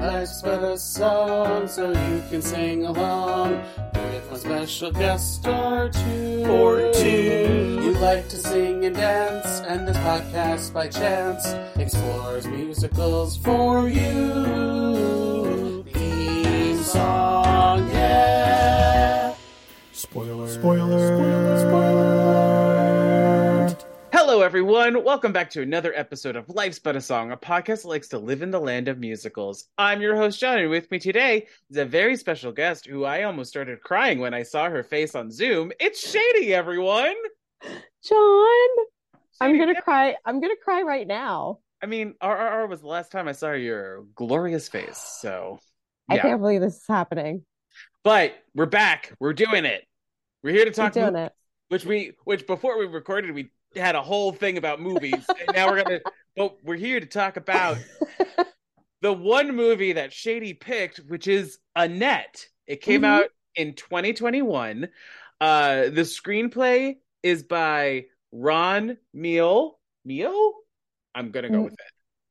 Life's but a song, so you can sing along with a special guest star two. Or two. You like to sing and dance, and this podcast by chance explores musicals for you. Theme song, yeah. Spoiler. Spoiler, spoiler. Everyone. Welcome back to another episode of Life's But a Song, a podcast that likes to live in the land of musicals. I'm your host, Jon, and with me today is a very special guest who I almost started crying when I saw her face on Zoom. It's Shady, everyone. Jon, I'm gonna yeah. cry. I'm gonna cry right now. I mean, RRR was the last time I saw your glorious face, so I can't believe this is happening. But we're back. We're doing it. We're here to We're talk doing mo- it. which we which before we recorded we had a whole thing about movies and now we're gonna but we're here to talk about the one movie that shady picked which is annette it came Mhm. out in 2021 uh the screenplay is by ron meal meal i'm gonna go with it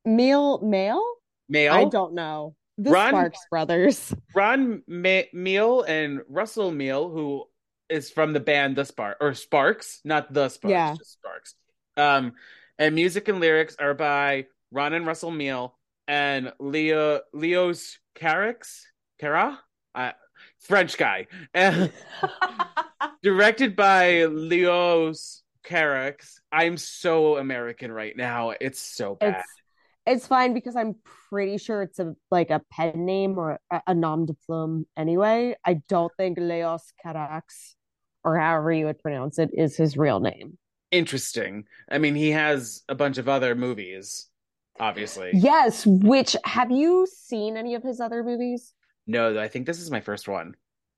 Meal mail? Mail. I don't know. The Run- Sparks brothers. Ron Ma- Meal and Russell Meal, who is from the band The Spark or Sparks, not The Sparks, Yeah. just Sparks. Um, and music and lyrics are by Ron and Russell Meal and Leo Leos Carax, Cara, uh, French guy, directed by Leos Carax. I'm so American right now; it's so bad. It's it's fine because I'm pretty sure it's a like a pen name or a, a nom de plume anyway. I don't think Leos Carax or however you would pronounce it is his real name. Interesting. I mean, he has a bunch of other movies, obviously. Yes, which have you seen any of his other movies? No, I think this is my first one.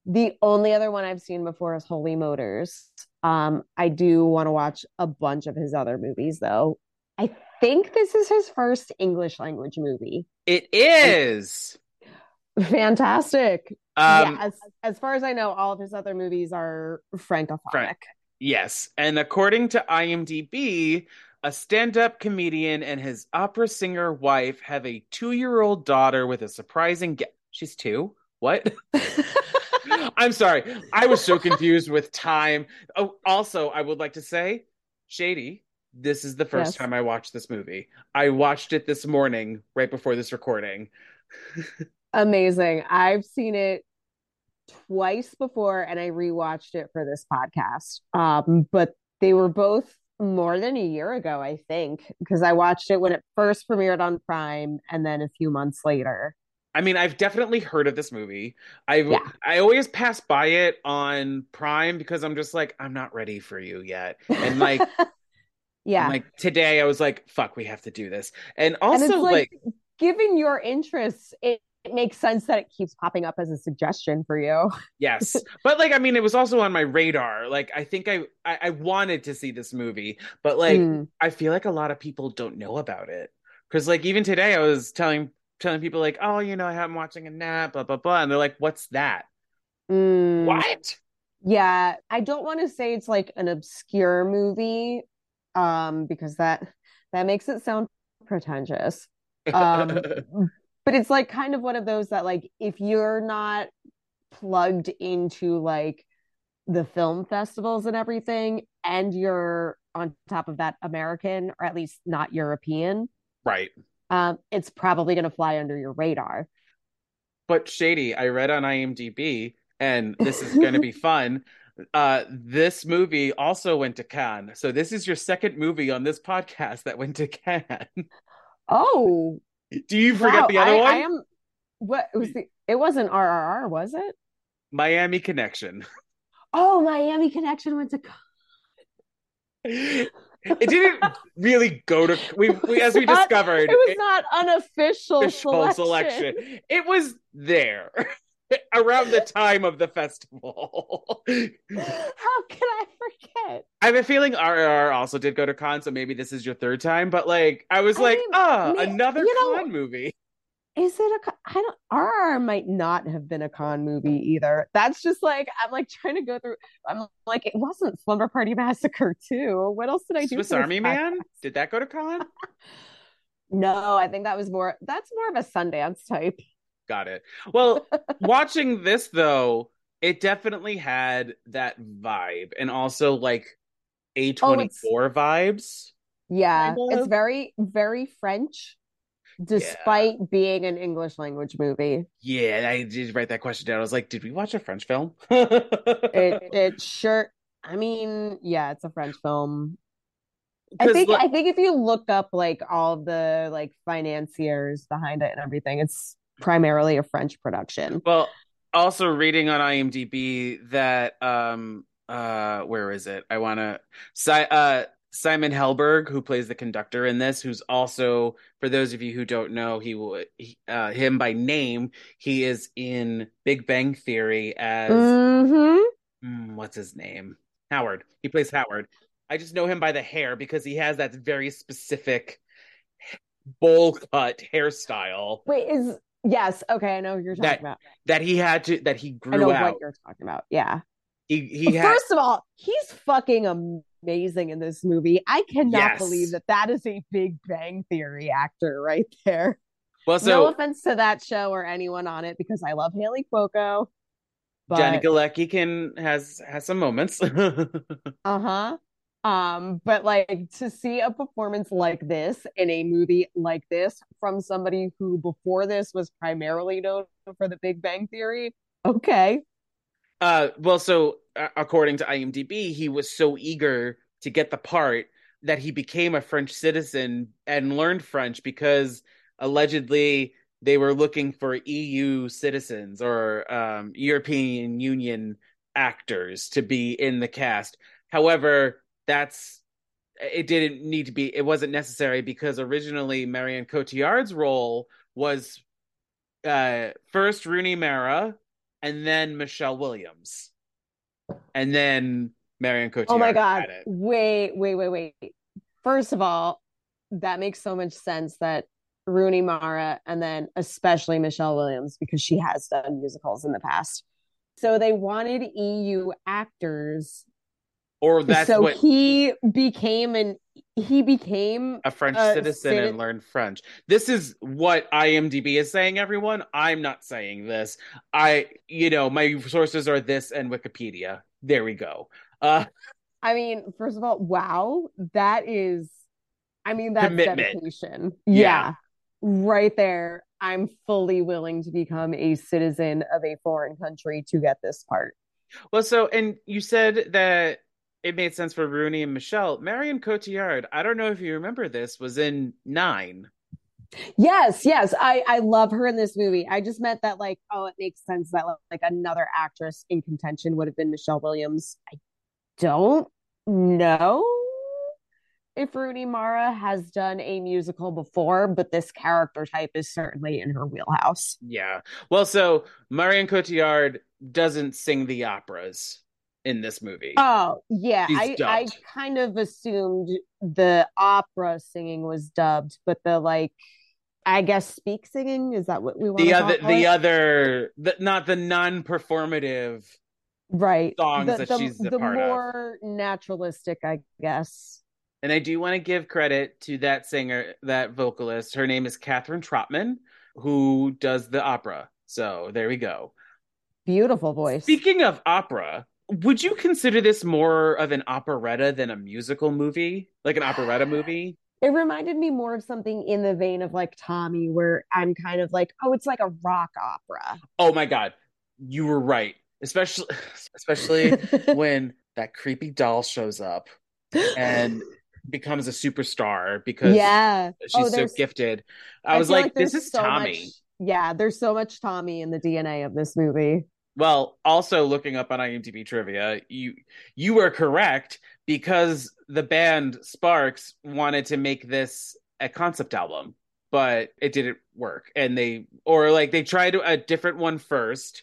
The only other one I've seen before is Holy Motors. Um, I do want to watch a bunch of his other movies though. I think this is his first English language movie. It is. Fantastic. Um, yeah, as as far as I know, all of his other movies are francophonic. Frank. Yes. And according to IMDb, a stand up comedian and his opera singer wife have a two year old daughter with a surprising. Ge- She's two? What? I'm sorry. I was so confused with time. Oh, also, I would like to say, Shady, this is the first Yes. time I watched this movie. I watched it this morning, right before this recording. Amazing. I've seen it twice before and I rewatched it for this podcast. Um, but they were both more than a year ago, I think, because I watched it when it first premiered on Prime and then a few months later. I mean, I've definitely heard of this movie. I Yeah. I always pass by it on Prime because I'm just like I'm not ready for you yet. And like yeah. like today I was like fuck, we have to do this. And and also it's like, like, given your interests, it, it makes sense that it keeps popping up as a suggestion for you. yes. But like I mean it was also on my radar. Like I think I I, I wanted to see this movie, but like Mm. I feel like a lot of people don't know about it. Cuz like even today I was telling telling people like, "Oh, you know, I'm watching Annette, blah blah blah." And they're like, "What's that?" Mm. What? Yeah, I don't want to say it's like an obscure movie, um, because that that makes it sound pretentious. Um, but it's like kind of one of those that like if you're not plugged into like the film festivals and everything, and you're on top of that American or at least not European, right. um, it's probably going to fly under your radar. But Shady, I read on IMDb, and this is going to be fun. Uh, this movie also went to Cannes. So this is your second movie on this podcast that went to Cannes. Oh, Do you forget wow, the other I, one? I am. What was the? It wasn't RRR, was it? Miami Connection. Oh, Miami Connection went to. It didn't really go to we, we as we Not- discovered. It was not unofficial official selection. selection. It was there around the time of the festival. How can I forget? I have a feeling RRR also did go to Cannes, so maybe this is your third time. But like, I was I like, mean, ah, another you know- Cannes movie. Is it a? I don't. RRR might not have been a Cannes movie either. That's just like I'm like trying to go through. I'm like it wasn't Slumber Party Massacre too. What else did I do? Swiss Army? Man? Did that go to Cannes? No, I think that was more. That's more of a Sundance type. Got it. Well, watching this though, it definitely had that vibe and also like A24 vibes. Yeah, it's very, very French, despite being an English language movie. Yeah, I did write that question down. I was like, did we watch a French film? It it sure I mean, yeah, it's a French film. I think like- I think if you look up like all the like financiers behind it and everything, it's primarily a French production. Well, also reading on IMDb that um uh where is it? I want to si uh Simon Helberg, who plays the conductor in this, who's also for those of you who don't know, he will he, uh him by name, he is in Big Bang Theory as hmm mm, what's his name? Howard. He plays Howard. I just know him by the hair because he has that very specific bowl cut hairstyle Wait, is yes, okay, I know you're talking That about. that he had to that he grew I know out. what you're talking about. Yeah. He he had First of all, he's fucking amazing in this movie. I cannot Yes. believe that that is a Big Bang Theory actor right there. well no offense to that show or anyone on it because I love Kaley Cuoco. But Johnny Galecki can has has some moments. uh-huh. Um, but like to see a performance like this in a movie like this from somebody who before this was primarily known for the Big Bang Theory. Okay. uh well so uh, according to IMDb, he was so eager to get the part that he became a French citizen and learned French because allegedly they were looking for EU citizens or um European Union actors to be in the cast. However, that's it didn't need to be it wasn't necessary because originally Marion Cotillard's role was uh first Rooney Mara and then Michelle Williams. And then Marion Cotillard. Oh my God. Wait, wait, wait, wait. First of all, that makes so much sense that Rooney Mara and then especially Michelle Williams because she has done musicals in the past. So they wanted EU actors. Or that's so what he became an he became a French uh, citizen citi- and learned French. This is what IMDb is saying, everyone. I'm not saying this. I, you know, my sources are this and Wikipedia. There we go. Uh, I mean, first of all, wow, that is I mean that's Commitment. dedication. Yeah. yeah. Right there. I'm fully willing to become a citizen of a foreign country to get this part. well, so, and you said that it made sense for Rooney and Michelle. Marion Cotillard, I don't know if you remember this, was in Nine. Yes, yes. I I love her in this movie. I just meant that like, oh, it makes sense that like another actress in contention would have been Michelle Williams. I don't know if Rooney Mara has done a musical before, but this character type is certainly in her wheelhouse. Yeah. Well, so Marion Cotillard doesn't sing the operas in this movie. Oh, yeah. She's I I kind of assumed the opera singing was dubbed, but the like I guess speak singing is that what we want the other, the other, the, not the non-performative. right songs the, that the, she's the part of. more naturalistic i guess And I do want to give credit to that singer, that vocalist. Her name is Catherine Trottmann, who does the opera. So there we go. beautiful voice Speaking of opera, would you consider this more of an operetta than a musical movie? Like an operetta movie? it reminded me more of something in the vein of like tommy where i'm kind of like oh it's like a rock opera Oh my god. You were right. Especially especially when that creepy doll shows up and becomes a superstar because yeah she's Oh, so gifted. I, was feel like, this is so Tommy. much- yeah there's so much tommy in the dna of this movie Well, also looking up on IMDb trivia, you you were correct because the band Sparks wanted to make this a concept album, but it didn't work. And they or like they tried a different one first,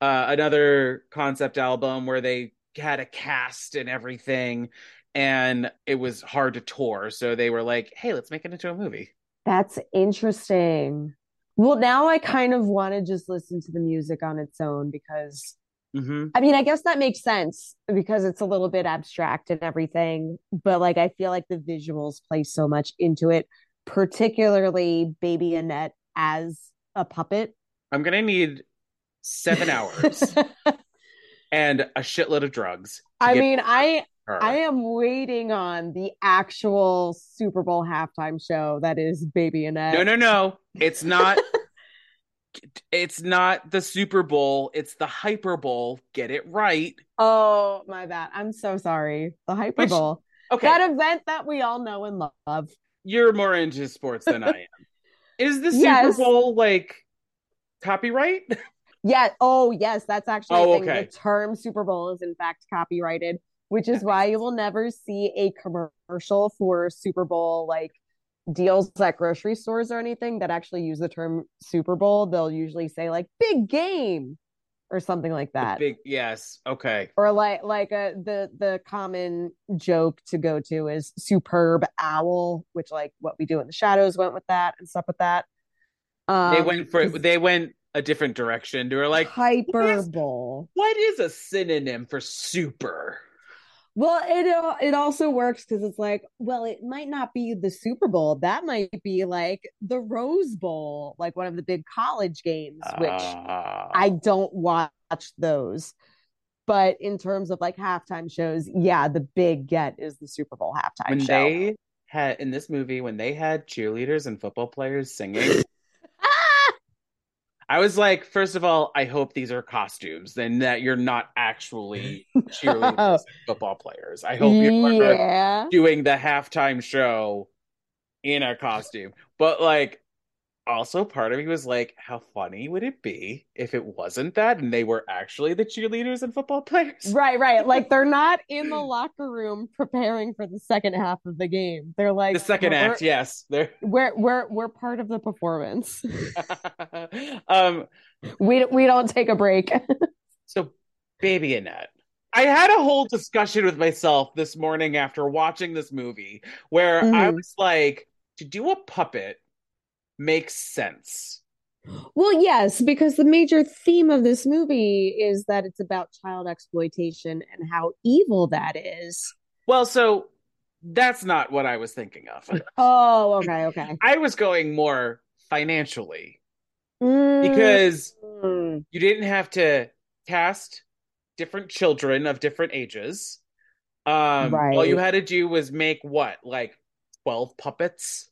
uh, another concept album where they had a cast and everything, and it was hard to tour. So they were like, "Hey, let's make it into a movie." that's interesting well now i kind of want to just listen to the music on its own because hmm I mean, I guess that makes sense because it's a little bit abstract and everything, but like I feel like the visuals play so much into it, particularly Baby Annette as a puppet. I'm gonna need seven hours and a shitload of drugs. I get mean, I I am waiting on the actual Super Bowl halftime show that is Baby Annette. No, no, no. It's not. it's not the Super Bowl. It's the Hyper Bowl. Get it right. Oh, my bad. I'm so sorry. The Hyper Which- Bowl. Okay, That event that we all know and love. you're more into sports than I am. Is the Super Yes. Bowl like copyright? Yeah. Oh, yes. That's actually Oh, okay. The term Super Bowl is in fact copyrighted, which is why you will never see a commercial for Super Bowl like deals at grocery stores or anything that actually use the term Super Bowl. They'll usually say like big game or something like The that. big yes. Okay. or like like uh, the the common joke to go to is superb owl, which like what we do in the shadows went with that and stuff with that. Um, they went for they went a different direction. They were like, hyperbole. what is a synonym for super? Well, it it also works because it's like, well, it might not be the Super Bowl. That might be like the Rose Bowl, like one of the big college games, which Ah. I don't watch those. But in terms of like halftime shows, yeah, the big get is the Super Bowl halftime when show. they had in this movie when they had cheerleaders and football players singing i was like first of all i hope these are costumes and that you're not actually cheerleaders football players i hope you're yeah. doing the halftime show in a costume but like also part of me was like how funny would it be if it wasn't that and they were actually the cheerleaders and football players Right, right. Like they're not in the locker room preparing for the second half of the game. They're like the second act yes they're We're we're we're part of the performance. um we we don't take a break. So, Baby Annette. I had a whole discussion with myself this morning after watching this movie where I Mhm. was like, to do a puppet makes sense. Well, yes, because the major theme of this movie is that it's about child exploitation and how evil that is. Well, so that's not what I was thinking of. Oh, okay, okay. I was going more financially Mm, because mm. you didn't have to cast different children of different ages. Um, all you had to do was make what, like 12 puppets,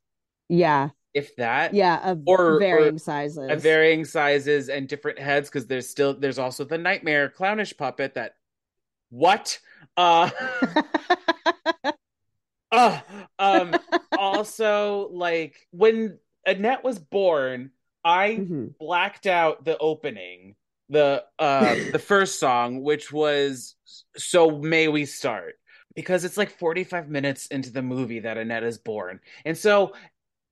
yeah, if that? yeah, of Or- or varying sizes. at varying sizes and different heads because there's still there's also the nightmare clownish puppet that what uh uh um also like when Annette was born I Mhm. blacked out the opening the uh the first song which was so may we start because it's like 45 minutes into the movie that Annette is born and so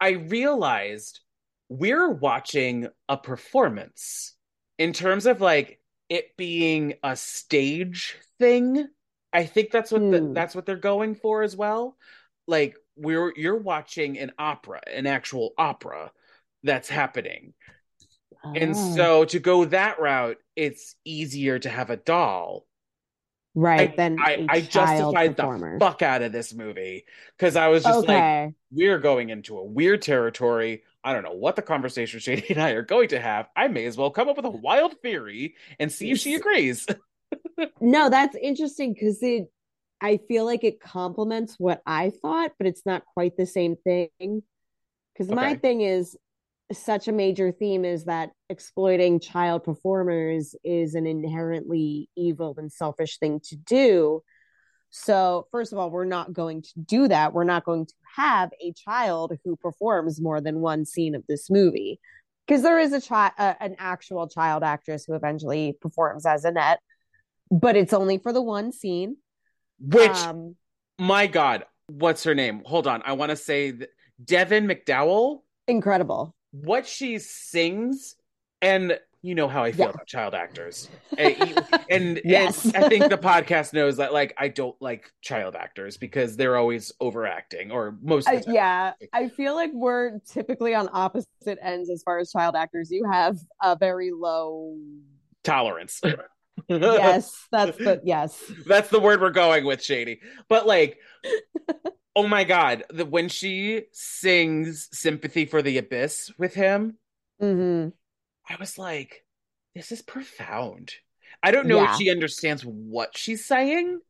I realized we're watching a performance in terms of like it being a stage thing. I think that's what the, Hmm. that's what they're going for as well. Like we're you're watching an opera, an actual opera that's happening. And Oh, so to go that route, it's easier to have a doll. Right, I then I, child justified performer. the fuck out of this movie because I was just like we're going into a weird territory. I don't know what the conversation Shady and I are going to have. I may as well come up with a wild theory and see if she agrees. No, that's interesting because it I feel like it complements what I thought, but it's not quite the same thing. Because my thing is such a major theme is that exploiting child performers is an inherently evil and selfish thing to do. So, first of all, we're not going to do that. We're not going to have a child who performs more than one scene of this movie. Because there is a child, uh, an actual child actress who eventually performs as Annette, but it's only for the one scene. Which, Um, my God, what's her name? Hold on. I want to say th- Devyn McDowell. incredible. What she sings, and you know how I feel Yeah. about child actors. Eh, and, and, Yes. and I think the podcast knows that, like, I don't like child actors because they're always overacting, or most time. yeah, I feel like we're typically on opposite ends as far as child actors. You have a very low. tolerance. Yes, that's the yes. That's the word we're going with, Shady. But like, oh my god, the, when she sings "Sympathy for the Abyss" with him, mm-hmm. I was like, this is profound. I don't know Yeah. if she understands what she's saying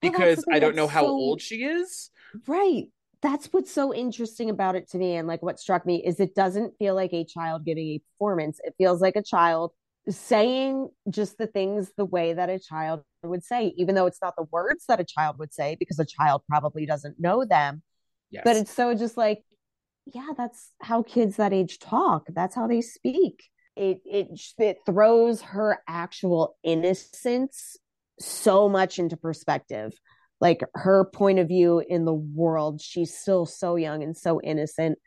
because the thing I don't know how so- old she is. Right. That's what's so interesting about it to me. And like what struck me is it doesn't feel like a child giving a performance. It feels like a child saying just the things the way that a child would say, even though it's not the words that a child would say, because a child probably doesn't know them. Yes. But it's so just like, yeah, that's how kids that age talk. That's how they speak. It it it throws her actual innocence so much into perspective. Like her point of view in the world, she's still so young and so innocent.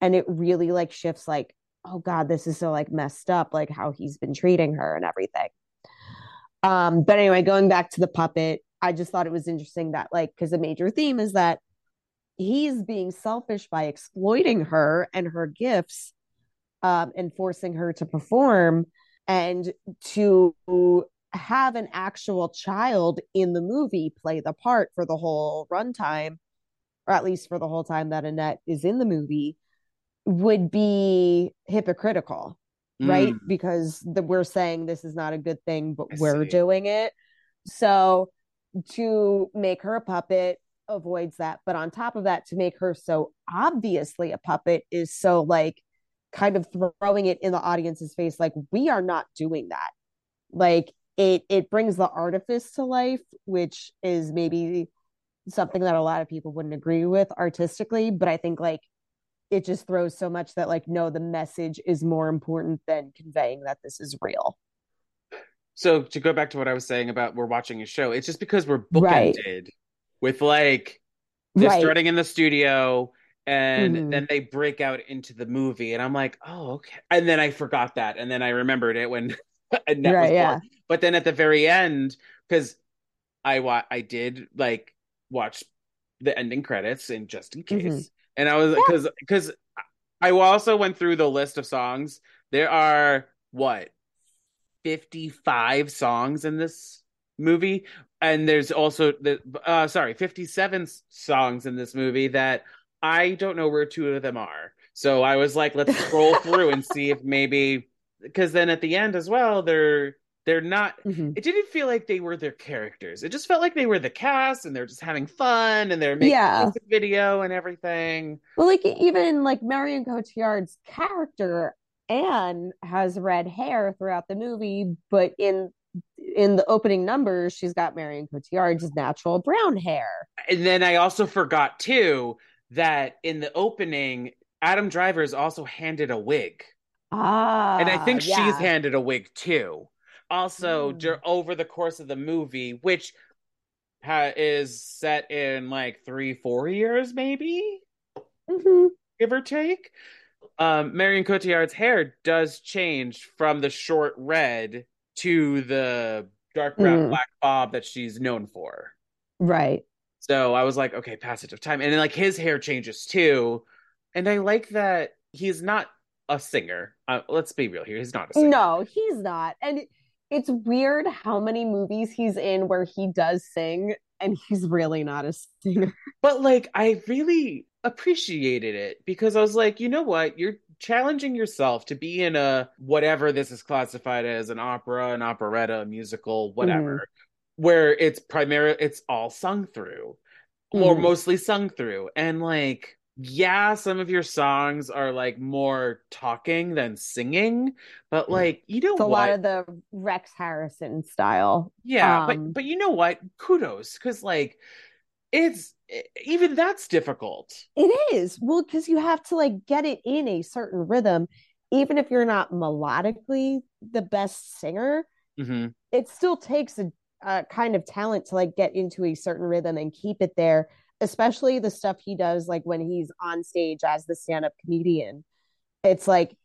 And it really like shifts like, oh God, this is so like messed up, like how he's been treating her and everything. Um, but anyway, going back to the puppet, I just thought it was interesting that like because a major theme is that he's being selfish by exploiting her and her gifts um, and forcing her to perform and to have an actual child in the movie play the part for the whole runtime or at least for the whole time that annette is in the movie would be hypocritical right? Mm, because the, we're saying this is not a good thing but I we're see. doing it. So to make her a puppet avoids that but on top of that to make her so obviously a puppet is so like kind of throwing it in the audience's face like we are not doing that. Like it it brings the artifice to life which is maybe something that a lot of people wouldn't agree with artistically but i think like it just throws so much that like no the message is more important than conveying that this is real So to go back to what I was saying about we're watching a show, it's just because we're Right. bookended with like they're right starting in the studio and Mhm. then they break out into the movie and I'm like, oh, okay. And then I forgot that. And then I remembered it when Annette was Right, born. yeah. But then at the very end, because I wa- I did like watch the ending credits and just in case. Mhm. And I was Yeah. because because I also went through the list of songs. There are what 55 songs in this movie and there's also the uh sorry fifty seven songs in this movie that I don't know where two of them are. So I was like let's scroll through and see if maybe because then at the end as well they're they're not Mhm. it didn't feel like they were their characters. It just felt like they were the cast and they're just having fun and they're making Yeah. video and everything. Well, like even like Marion Cotillard's character Anne has red hair throughout the movie, but in in the opening numbers, she's got Marion Cotillard's natural brown hair. And then I also forgot too that in the opening, Adam Driver is also handed a wig. Ah, and I think she's handed a wig too. Also, Mm. dur- over the course of the movie, which ha- is set in like three, four years, maybe, Mhm. give or take. Um, Marion Cotillard's hair does change from the short red to the dark brown Mm. black bob that she's known for. Right. So I was like, okay, passage of time. And then like his hair changes too. And I like that he's not a singer. Uh, let's be real here. He's not a singer. No, he's not. And it's weird how many movies he's in where he does sing and he's really not a singer. But like I really appreciated it because I was like, you know what? You're challenging yourself to be in a whatever this is classified as an opera, an operetta, a musical, whatever, where it's primarily it's all sung through. Or Mhm. mostly sung through. And like yeah, some of your songs are like more talking than singing, but like you know It's a what? lot of the Rex Harrison style. Yeah, Um, but but you know what? Kudos, because like it's even that's difficult. It is. Well, because you have to like get it in a certain rhythm. Even if you're not melodically the best singer, hmm it still takes a, a kind of talent to like get into a certain rhythm and keep it there, especially the stuff he does like when he's on stage as the stand-up comedian. It's like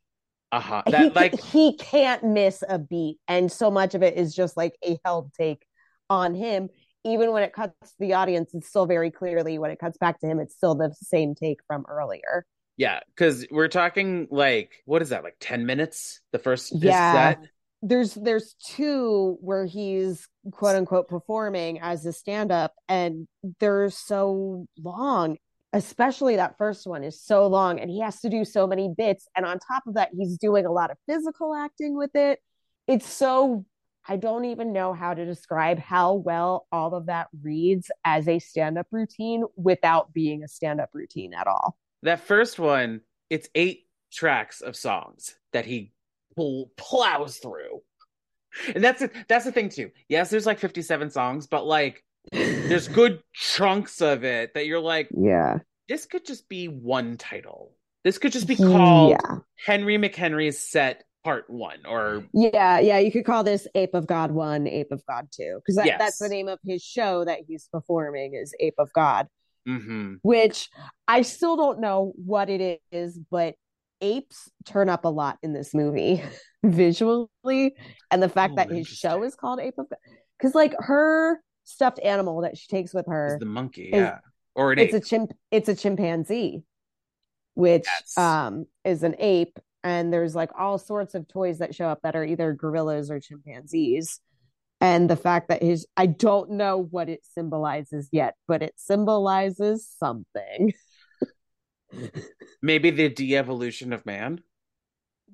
Uh-huh. he, like he can't miss a beat. And so much of it is just like a held take on him. Even when it cuts to the audience, it's still very clearly when it cuts back to him, it's still the same take from earlier. yeah, because we're talking like what is that, like 10 minutes? The first Yeah. set? There's there's two where he's quote unquote performing as a stand-up and they're so long. especially that first one is so long and he has to do so many bits and on top of that he's doing a lot of physical acting with it it's so i don't even know how to describe how well all of that reads as a stand-up routine without being a stand-up routine at all That first one, it's eight tracks of songs that he pull, plows through. And that's it. That's the thing too. Yes, there's like 57 songs, but like there's good chunks of it that you're like, yeah this could just be one title. This could just be called yeah Henry McHenry's Set Part One, or yeah yeah you could call this ape of god 1 ape of god 2 because that, Yes. that's the name of his show that he's performing is ape of god Mhm. which I still don't know what it is, but apes turn up a lot in this movie visually. And the fact Oh, that his show is called Ape of because like her stuffed animal that she takes with is her, the monkey, is- yeah, or an it's ape. a chimp it's a chimpanzee, which Yes. um is an ape. And there's like all sorts of toys that show up that are either gorillas or chimpanzees. And the fact that his, I don't know what it symbolizes yet, but it symbolizes something. Maybe the de-evolution of man.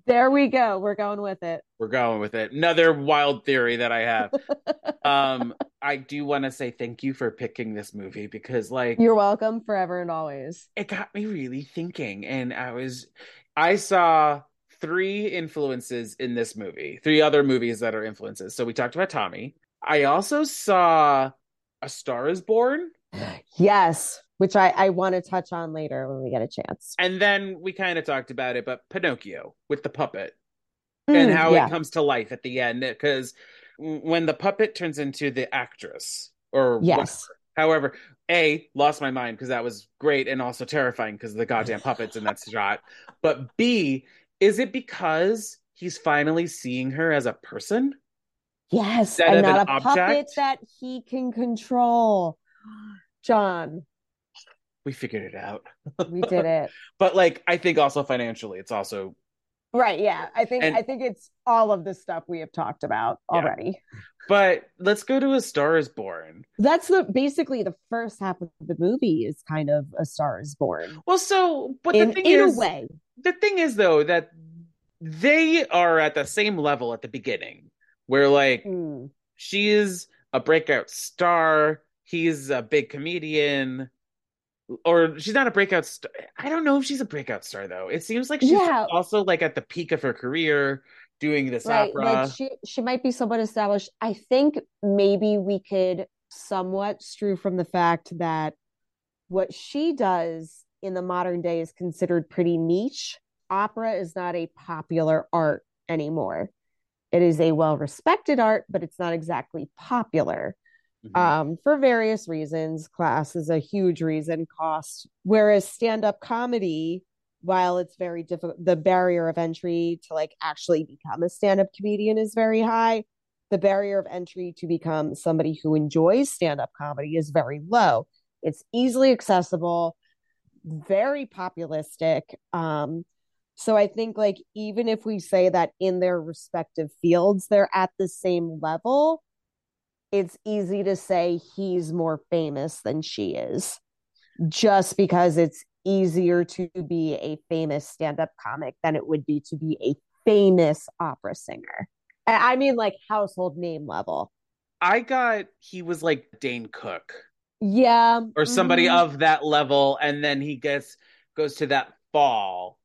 There we go. We're going with it. We're going with it. Another wild theory that I have. um, I do want to say thank you for picking this movie because, like, You're welcome forever and always. it got me really thinking, and I was, I saw three influences in this movie, three other movies that are influences. So we talked about Tommy. I also saw A Star Is Born, Yes, which I, I want to touch on later when we get a chance. and then we kind of talked about it, but Pinocchio with the puppet. and Mm, how yeah. it comes to life at the end because when the puppet turns into the actress or Yes. whatever, however a lost my mind because that was great and also terrifying because of the goddamn puppets in that shot but b is it because he's finally seeing her as a person Yes. And not an a puppet that he can control. Jon, we figured it out we did it. but like i think also financially it's also Right. Yeah. I think And- I think it's all of the stuff we have talked about Yeah. already. but let's go to a star is born That's the basically the first half of the movie is kind of a star is born. well so but in the thing in is a way. the thing is though that they are at the same level at the beginning where like Mm. she is a breakout star he's a big comedian or she's not a breakout star i don't know if she's a breakout star though it seems like she's Yeah. also like at the peak of her career doing this Right. opera Like she she might be somewhat established. I think maybe we could somewhat strew from the fact that what she does in the modern day is considered pretty niche. Opera is not a popular art anymore. It is a well respected art, but it's not exactly popular. Mhm. um, for various reasons. Class is a huge reason, cost. Whereas stand up comedy, while it's very difficult, the barrier of entry to like actually become a stand up comedian is very high. The barrier of entry to become somebody who enjoys stand up comedy is very low. It's easily accessible, very populistic. Um, so I think like even if we say that in their respective fields they're at the same level, it's easy to say he's more famous than she is just because it's easier to be a famous stand-up comic than it would be to be a famous opera singer. I I mean like household name level. I got he was like dane cook. Yeah or somebody mm, of that level and then he gets goes to that fall.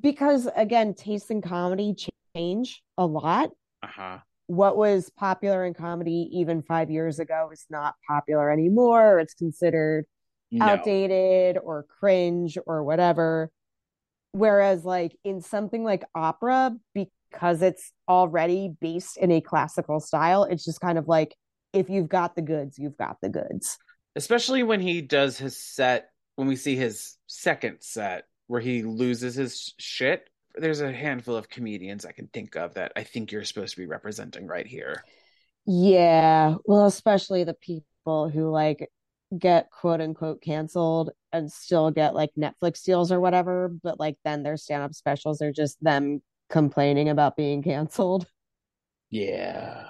Because again taste in comedy change a lot. Uh-huh what was popular in comedy even five years ago is not popular anymore it's considered no. outdated or cringe or whatever. Whereas, like in something like opera, because it's already based in a classical style, it's just kind of like if you've got the goods, you've got the goods. especially when he does his set when we see his second set where he loses his shit there's a handful of comedians i can think of that i think you're supposed to be representing right here Yeah. Well, especially the people who like get quote unquote canceled and still get like Netflix deals or whatever, but like then their stand up specials are just them complaining about being canceled. yeah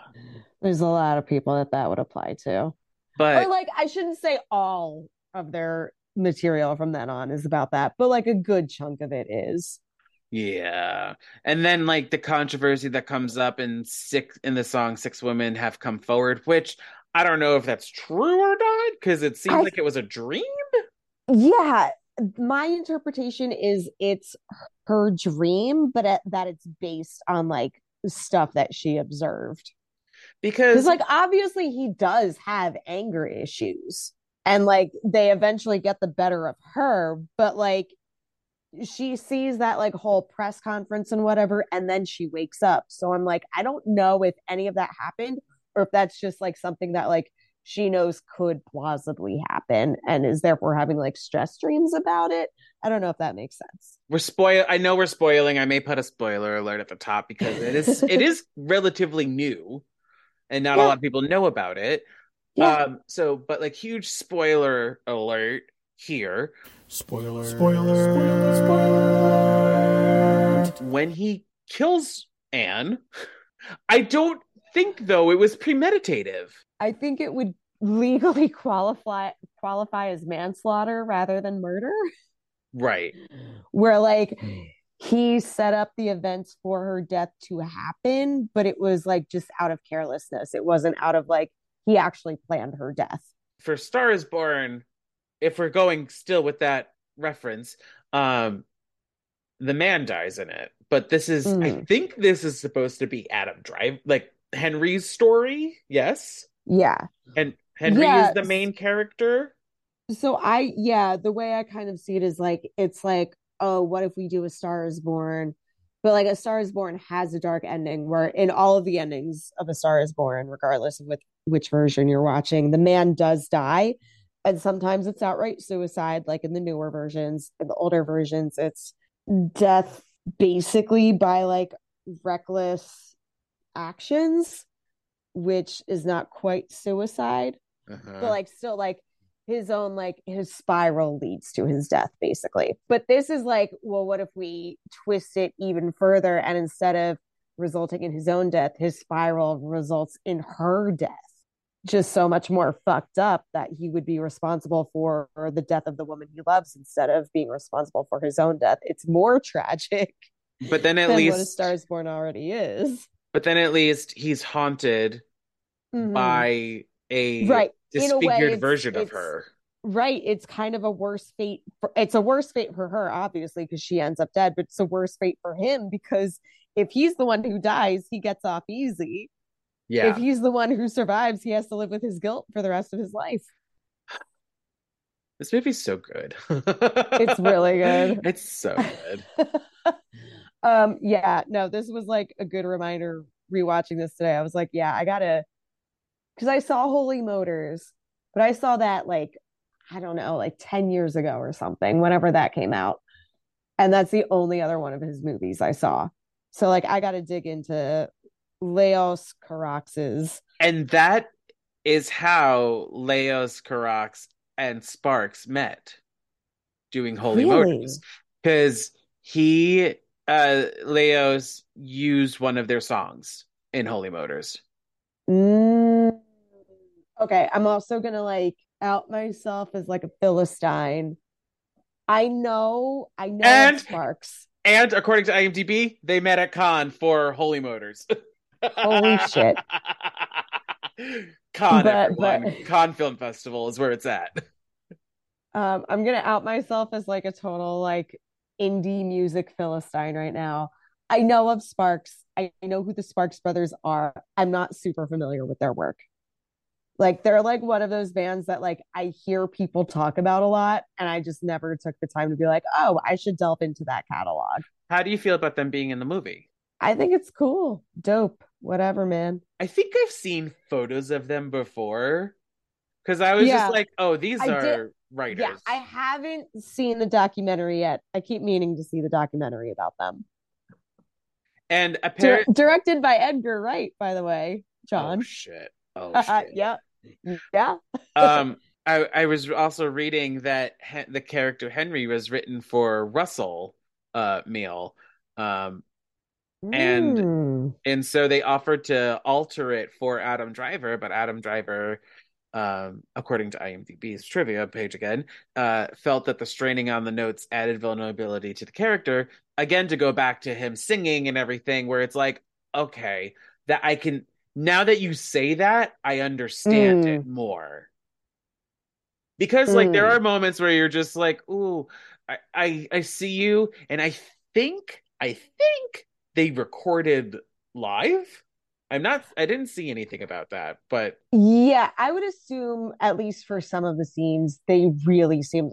There's a lot of people that that would apply to. but or like I shouldn't say all of their material from then on is about that, but like a good chunk of it is. Yeah. And then like the controversy that comes up in six in the song Six Women Have Come Forward, which I don't know if that's true or not, because it seems I- like it was a dream. Yeah, my interpretation is it's her dream, but at, that it's based on like stuff that she observed. Because Because like obviously he does have anger issues, and like they eventually get the better of her, but like she sees that like whole press conference and whatever, and then she wakes up. So I'm like, I don't know if any of that happened or if that's just like something that like she knows could plausibly happen and is therefore having like stress dreams about it. I don't know if that makes sense. we're spoil I know we're spoiling. I may put a spoiler alert at the top because it is it is relatively new and not a lot of people know about it. Yeah. Um so but like huge spoiler alert here. Spoiler. Spoiler. Spoiler. When he kills Anne, I don't think though it was premeditative. I think it would legally qualify qualify as manslaughter rather than murder. Right. Where like hmm. he set up the events for her death to happen, but it was like just out of carelessness. It wasn't out of like he actually planned her death. For Star is Born, if we're going still with that reference, um the man dies in it. But this is I Mm. think this is supposed to be Adam Drive like Henry's story. Yes. Yeah. And Henry Yeah. is the main character. So I yeah, the way I kind of see it is like it's like, oh, what if we do a Star is Born? But like a Star is Born has a dark ending where in all of the endings of a Star is Born, regardless of which which version you're watching, the man does die. And sometimes it's outright suicide, like in the newer versions. In the older versions, it's death basically by like reckless actions, which is not quite suicide Uh-huh. but like still like his own like his spiral leads to his death basically but this is like well what if we twist it even further and instead of resulting in his own death his spiral results in her death just so much more fucked up that he would be responsible for the death of the woman he loves instead of being responsible for his own death. It's more tragic but then at least what a star is born already is. But then at least he's haunted Mhm. by a right. In a way, disfigured version of her. right. It's kind of a worse fate for, it's a worse fate for her obviously because she ends up dead but it's a worse fate for him because if he's the one who dies he gets off easy Yeah. if he's the one who survives he has to live with his guilt for the rest of his life This movie's so good. It's really good. It's so good. um yeah no this was like a good reminder rewatching this today i was like yeah i gotta because i saw holy motors but i saw that like i don't know like 10 years ago or something whenever that came out and that's the only other one of his movies i saw so like i gotta dig into leos carax's And that is how Leos Carax and Sparks met doing Holy Really? Motors. Because he uh Leos used one of their songs in Holy Motors. Mm. Okay, I'm also gonna like out myself as like a Philistine. I know, I know And- Sparks. And according to IMDb, they met at Cannes for Holy Motors. Holy shit. Cannes But- everyone. but- Cannes Film Festival is where it's at. Um, I'm gonna out myself as like a total like indie music Philistine right now. I know of Sparks. I know who the Sparks brothers are. I'm not super familiar with their work. Like they're like one of those bands that like I hear people talk about a lot, and I just never took the time to be like, oh, I should delve into that catalog. How do you feel about them being in the movie? I think it's cool, dope, whatever, man. I think I've seen photos of them before because I was Yeah. just like, oh, these I are did- writers. Yeah, I haven't seen the documentary yet. I keep meaning to see the documentary about them. and Dir- apparently, directed by Edgar Wright, by the way, oh Jon. shit, oh shit. yeah, yeah. um, I I was also reading that he- the character Henry was written for Russell uh Meal, um, And- Mm. and so they offered to alter it for Adam Driver, but Adam Driver um, according to IMDb's trivia page again, uh, felt that the straining on the notes added vulnerability to the character. Again, to go back to him singing and everything, where it's like, okay, that I can now that you say that, I understand Mm. it more. Because like there Mm. are moments where you're just like, ooh, I, I I see you, and I think I think they recorded live. I'm not I didn't see anything about that, but Yeah, I would assume at least for some of the scenes, they really seemed,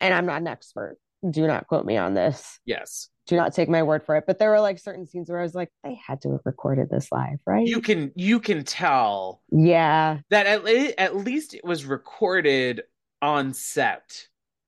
and I'm not an expert. Do not quote me on this. yes. Do not take my word for it. But there were like certain scenes where I was like, they had to have recorded this live, right? You can you can tell Yeah. that at, at least it was recorded on set.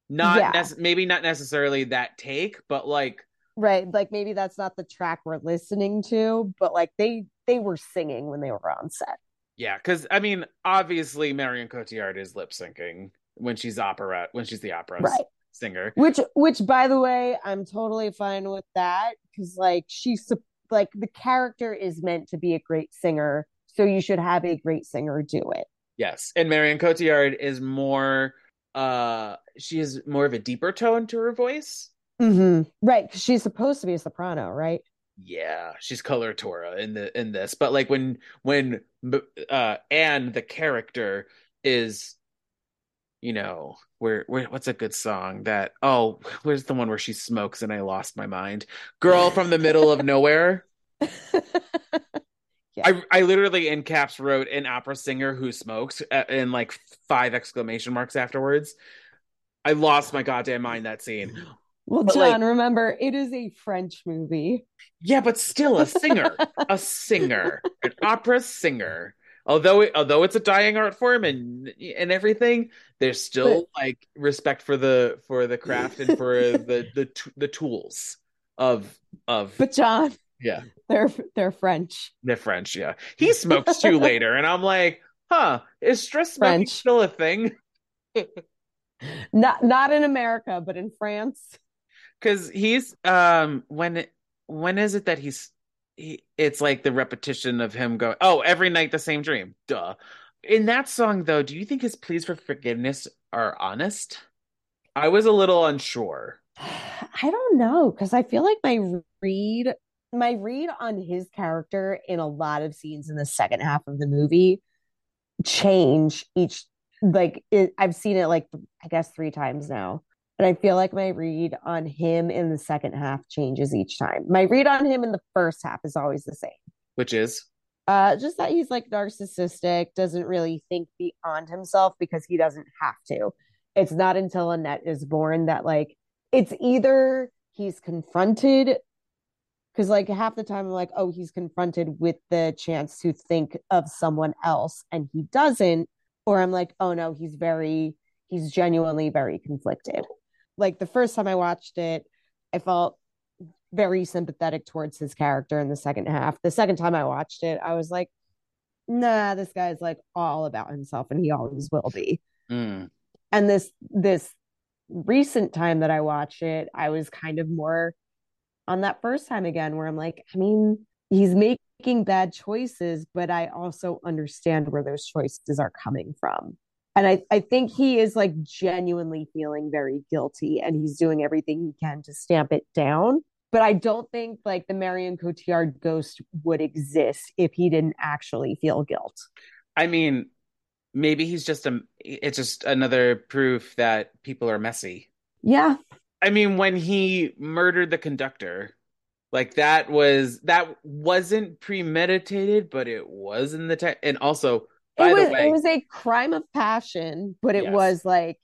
Not Yeah. nec- maybe not necessarily that take, but like Right. Like maybe that's not the track we're listening to, but like they they were singing when they were on set. yeah, because I mean, obviously Marion Cotillard is lip syncing when she's opera when she's the opera Right. singer. Which which by the way, I'm totally fine with that because like she's like the character is meant to be a great singer, so you should have a great singer do it. Yes, and Marion Cotillard is more uh she has more of a deeper tone to her voice. Mm-hmm. Right, because she's supposed to be a soprano, right? Yeah, she's coloratura in the in this, but like when when uh Anne the character is you know, where where what's a good song that oh, where's the one where she smokes and I lost my mind? Girl from the middle of nowhere. I I literally in caps wrote an opera singer who smokes uh, in like five exclamation marks afterwards. I lost my goddamn mind that scene. Well, But, Jon, like- remember it is a French movie. Yeah, but still a singer, a singer, an opera singer. Although it, although it's a dying art form and and everything, there's still like respect for the for the craft and for the the t- the tools of of But Jon, yeah they're they're French. the French. Yeah, he smokes too later, and I'm like, huh, is stress smoking French. still a thing? Not not in America, but in France. Because he's um when when is it that he's he, it's like the repetition of him going oh every night the same dream. Duh. In that song though do you think his pleas for forgiveness are honest? I was a little unsure. I don't know because I feel like my read my read on his character in a lot of scenes in the second half of the movie change each like it, I've seen it like I guess three times now. And I feel like my read on him in the second half changes each time. My read on him in the first half is always the same. which is Uh, just that he's like narcissistic, doesn't really think beyond himself because he doesn't have to. It's not until Annette is born that like it's either he's confronted because like half the time I'm like, oh, he's confronted with the chance to think of someone else and he doesn't, or I'm like, oh no, he's very he's genuinely very conflicted. Like the first time I watched it, I felt very sympathetic towards his character in the second half. The second time I watched it, I was like, nah, this guy's like all about himself and he always will be. mm, And this this recent time that I watched it, I was kind of more on that first time again where I'm like, I mean, he's making bad choices, but I also understand where those choices are coming from. And I, I think he is like genuinely feeling very guilty and he's doing everything he can to stamp it down. But I don't think like the Marion Cotillard ghost would exist if he didn't actually feel guilt. i mean maybe he's just a it's just another proof that people are messy Yeah. I mean, when he murdered the conductor, like that was that wasn't premeditated, but it was in the text. And also, by it was way, it was a crime of passion, but it Yes. was like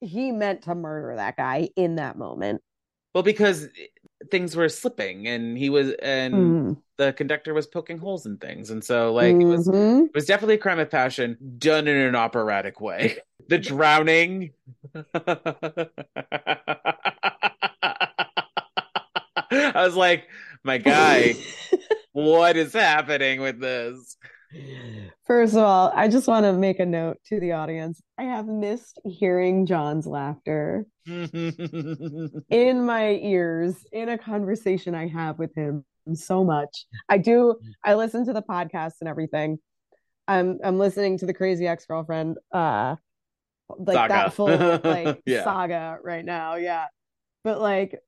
he meant to murder that guy in that moment. well, because things were slipping, and he was, and Mm. the conductor was poking holes in things, and so like it was, Mhm. it was definitely a crime of passion done in an operatic way. The drowning. I was like, my guy, what is happening with this? First of all, I just want to make a note to the audience. I have missed hearing Jon's laughter in my ears in a conversation I have with him so much. I do, I listen to the podcast and everything. I'm I'm listening to the Crazy Ex-Girlfriend uh like Saga. that full like Yeah. saga right now. Yeah. But like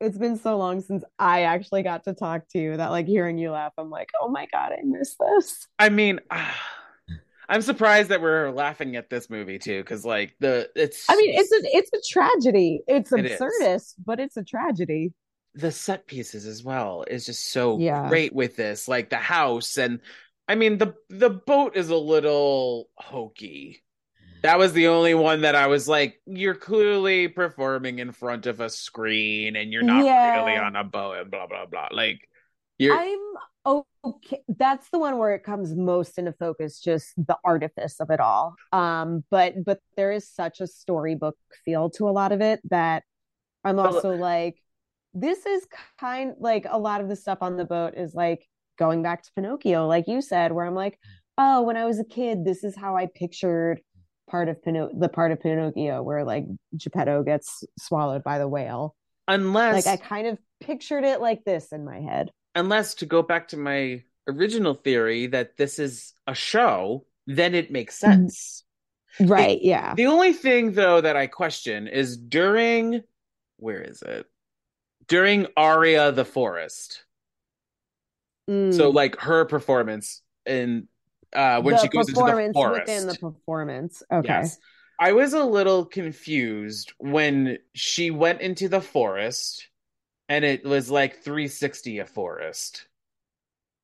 it's been so long since I actually got to talk to you that like hearing you laugh, I'm like, oh my God, I miss this. I mean, I'm surprised that we're laughing at this movie too, because like the it's. I mean, it's a it's a tragedy. It's It is. absurdist, but it's a tragedy. the set pieces as well is just so Yeah. great with this, like the house and. I mean the the boat is a little hokey. That was the only one that I was like, you're clearly performing in front of a screen and you're not Yeah. really on a boat and blah blah blah. Like you're I'm okay. That's the one where it comes most into focus, just the artifice of it all. Um, but but there is such a storybook feel to a lot of it that I'm Well- also like, this is kind like a lot of the stuff on the boat is like going back to Pinocchio, like you said, where I'm like, oh, when I was a kid, this is how I pictured part of Pino- the part of Pinocchio where like Geppetto gets swallowed by the whale. unless Like I kind of pictured it like this in my head. unless to go back to my original theory that this is a show, then it makes Mm-hmm. sense. Right, yeah. The only thing though that I question is during where is it? During Aria the Forest. So Mm. like her performance in uh when the she goes into the forest. within the performance. Okay. Yes. I was a little confused when she went into the forest and it was like 360 a forest.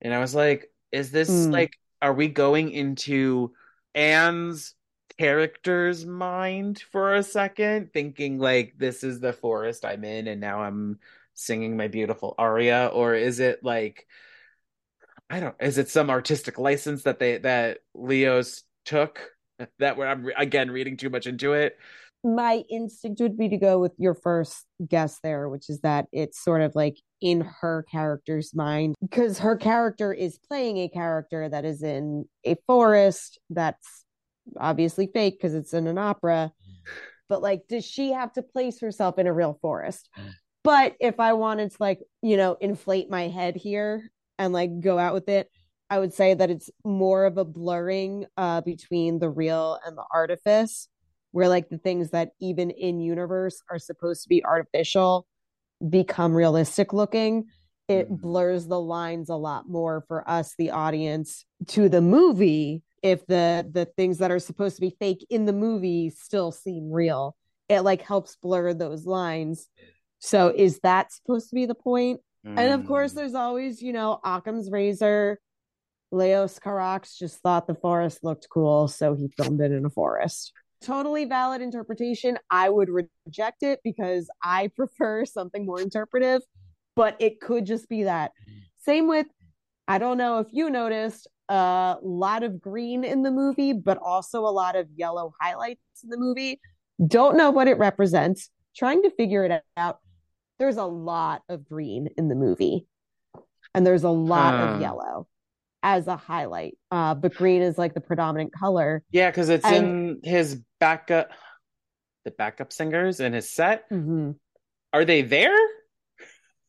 And I was like, is this Mm. like, are we going into Anne's character's mind for a second, thinking like this is the forest I'm in and now I'm singing my beautiful aria? Or is it like, I don't, is it some artistic license that they, that Leos took? That where I'm again reading too much into it. My instinct would be to go with your first guess there, which is that it's sort of like in her character's mind because her character is playing a character that is in a forest that's obviously fake because it's in an opera. But like, does she have to place herself in a real forest? Mm. But if I wanted to like, you know, inflate my head here and like go out with it, I would say that it's more of a blurring uh between the real and the artifice, where like the things that even in universe are supposed to be artificial become realistic looking. It Mhm. blurs the lines a lot more for us, the audience, to the movie. If the the things that are supposed to be fake in the movie still seem real, it like helps blur those lines. So is that supposed to be the point? And of course, Mm. there's always, you know, Occam's razor. Leos Carax just thought the forest looked cool, so he filmed it in a forest. Totally valid interpretation. I would reject it because I prefer something more interpretive, but it could just be that. Same with, I don't know if you noticed, a lot of green in the movie, but also a lot of yellow highlights in the movie. Don't know what it represents. Trying to figure it out. There's a lot of green in the movie, and there's a lot Huh. of yellow as a highlight. Uh, but green is like the predominant color. Yeah, because it's And- in his backup, the backup singers in his set. Mhm. Are they there?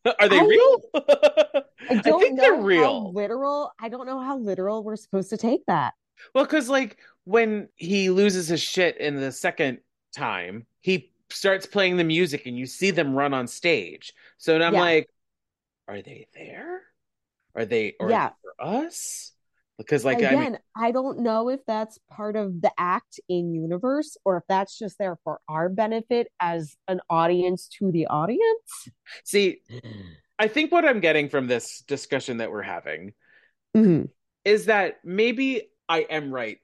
Are they I real? I don't think know they're how real. literal. I don't know how literal we're supposed to take that. Well, because like when he loses his shit in the second time, he starts playing the music and you see them run on stage. So now I'm Yeah. like, are they there? Are they or Yeah. for us? Because like I Again, mean, I don't know if that's part of the act in universe or if that's just there for our benefit as an audience to the audience. see, I think what I'm getting from this discussion that we're having Mhm. is that maybe I am right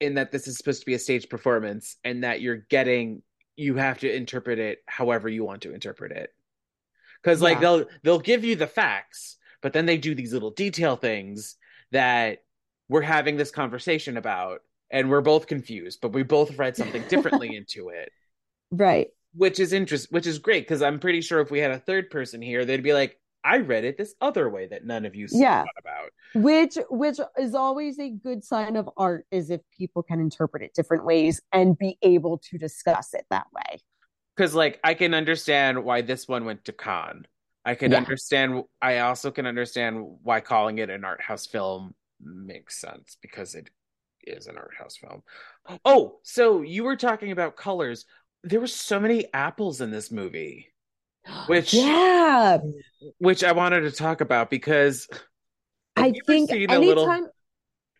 in that this is supposed to be a stage performance and that you're getting you have to interpret it however you want to interpret it. Cuz like Yeah. they'll they'll give you the facts, but then they do these little detail things that we're having this conversation about and we're both confused, but we both read something differently into it, Right. which is interest which is great cuz I'm pretty sure if we had a third person here, they'd be like, "I read it this other way that none of you Yeah. thought about." Which which is always a good sign of art is if people can interpret it different ways and be able to discuss it that way. Because like I can understand why this one went to Cannes. I can Yeah. understand. I also can understand why calling it an art house film makes sense because it is an art house film. Oh, so you were talking about colors. There were so many apples in this movie, which yeah, which I wanted to talk about because I think anytime. little-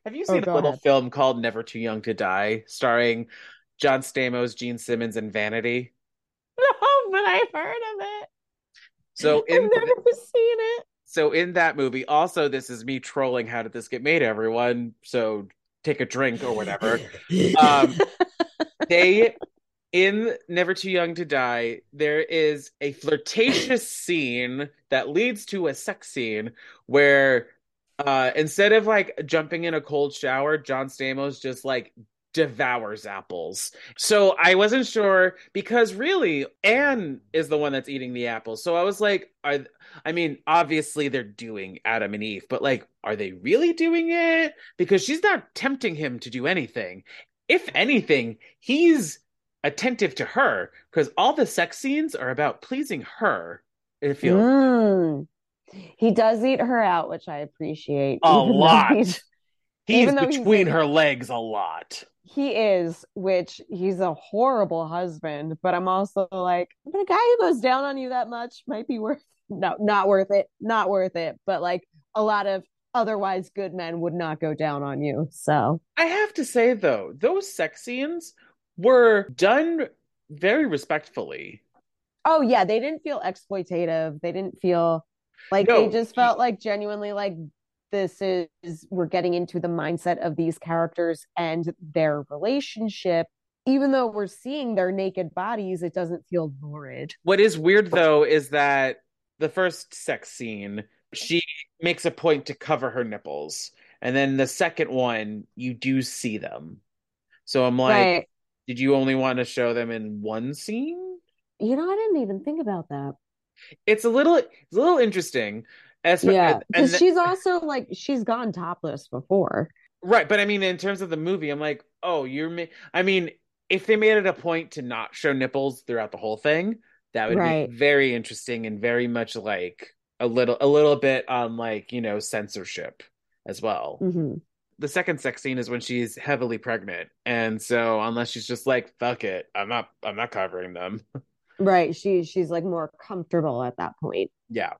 have you Oh, seen a little ahead. film called Never Too Young to Die, starring John Stamos, Gene Simmons, and Vanity? No, but I've heard of it. So in I've never seen it. so in that movie, also this is me trolling. How did this get made? Everyone, so take a drink or whatever. Um, they in Never Too Young to Die, there is a flirtatious scene that leads to a sex scene where uh instead of like jumping in a cold shower, John Stamos just like devours apples. So I wasn't sure because really Anne is the one that's eating the apples. So I was like, are I mean, obviously they're doing Adam and Eve, but like, are they really doing it? Because she's not tempting him to do anything. If anything, he's attentive to her because all the sex scenes are about pleasing her. It feels Mm. He does eat her out, which I appreciate. A lot. he's- he's even though he's between like- her legs a lot. He is, which he's a horrible husband, but I'm also like, but a guy who goes down on you that much might be worth no, not worth it, not worth it. But like a lot of otherwise good men would not go down on you. So I have to say though, those sex scenes were done very respectfully. oh yeah, they didn't feel exploitative. They didn't feel like No, they just felt like genuinely like this is we're getting into the mindset of these characters and their relationship. Even though we're seeing their naked bodies, it doesn't feel lurid. What is weird though is that the first sex scene, she makes a point to cover her nipples. And then the second one, you do see them. So I'm like, right. Did you only want to show them in one scene? You know, I didn't even think about that. It's a little it's a little interesting. As Yeah, because she's also like she's gone topless before. right, but I mean in terms of the movie, I'm like, oh, you're ma- I mean, if they made it a point to not show nipples throughout the whole thing, that would Right. be very interesting and very much like a little a little bit on like, you know, censorship as well. hmm The second sex scene is when she's heavily pregnant. And so unless she's just like, fuck it, I'm not I'm not covering them. Right. She she's like more comfortable at that point. Yeah.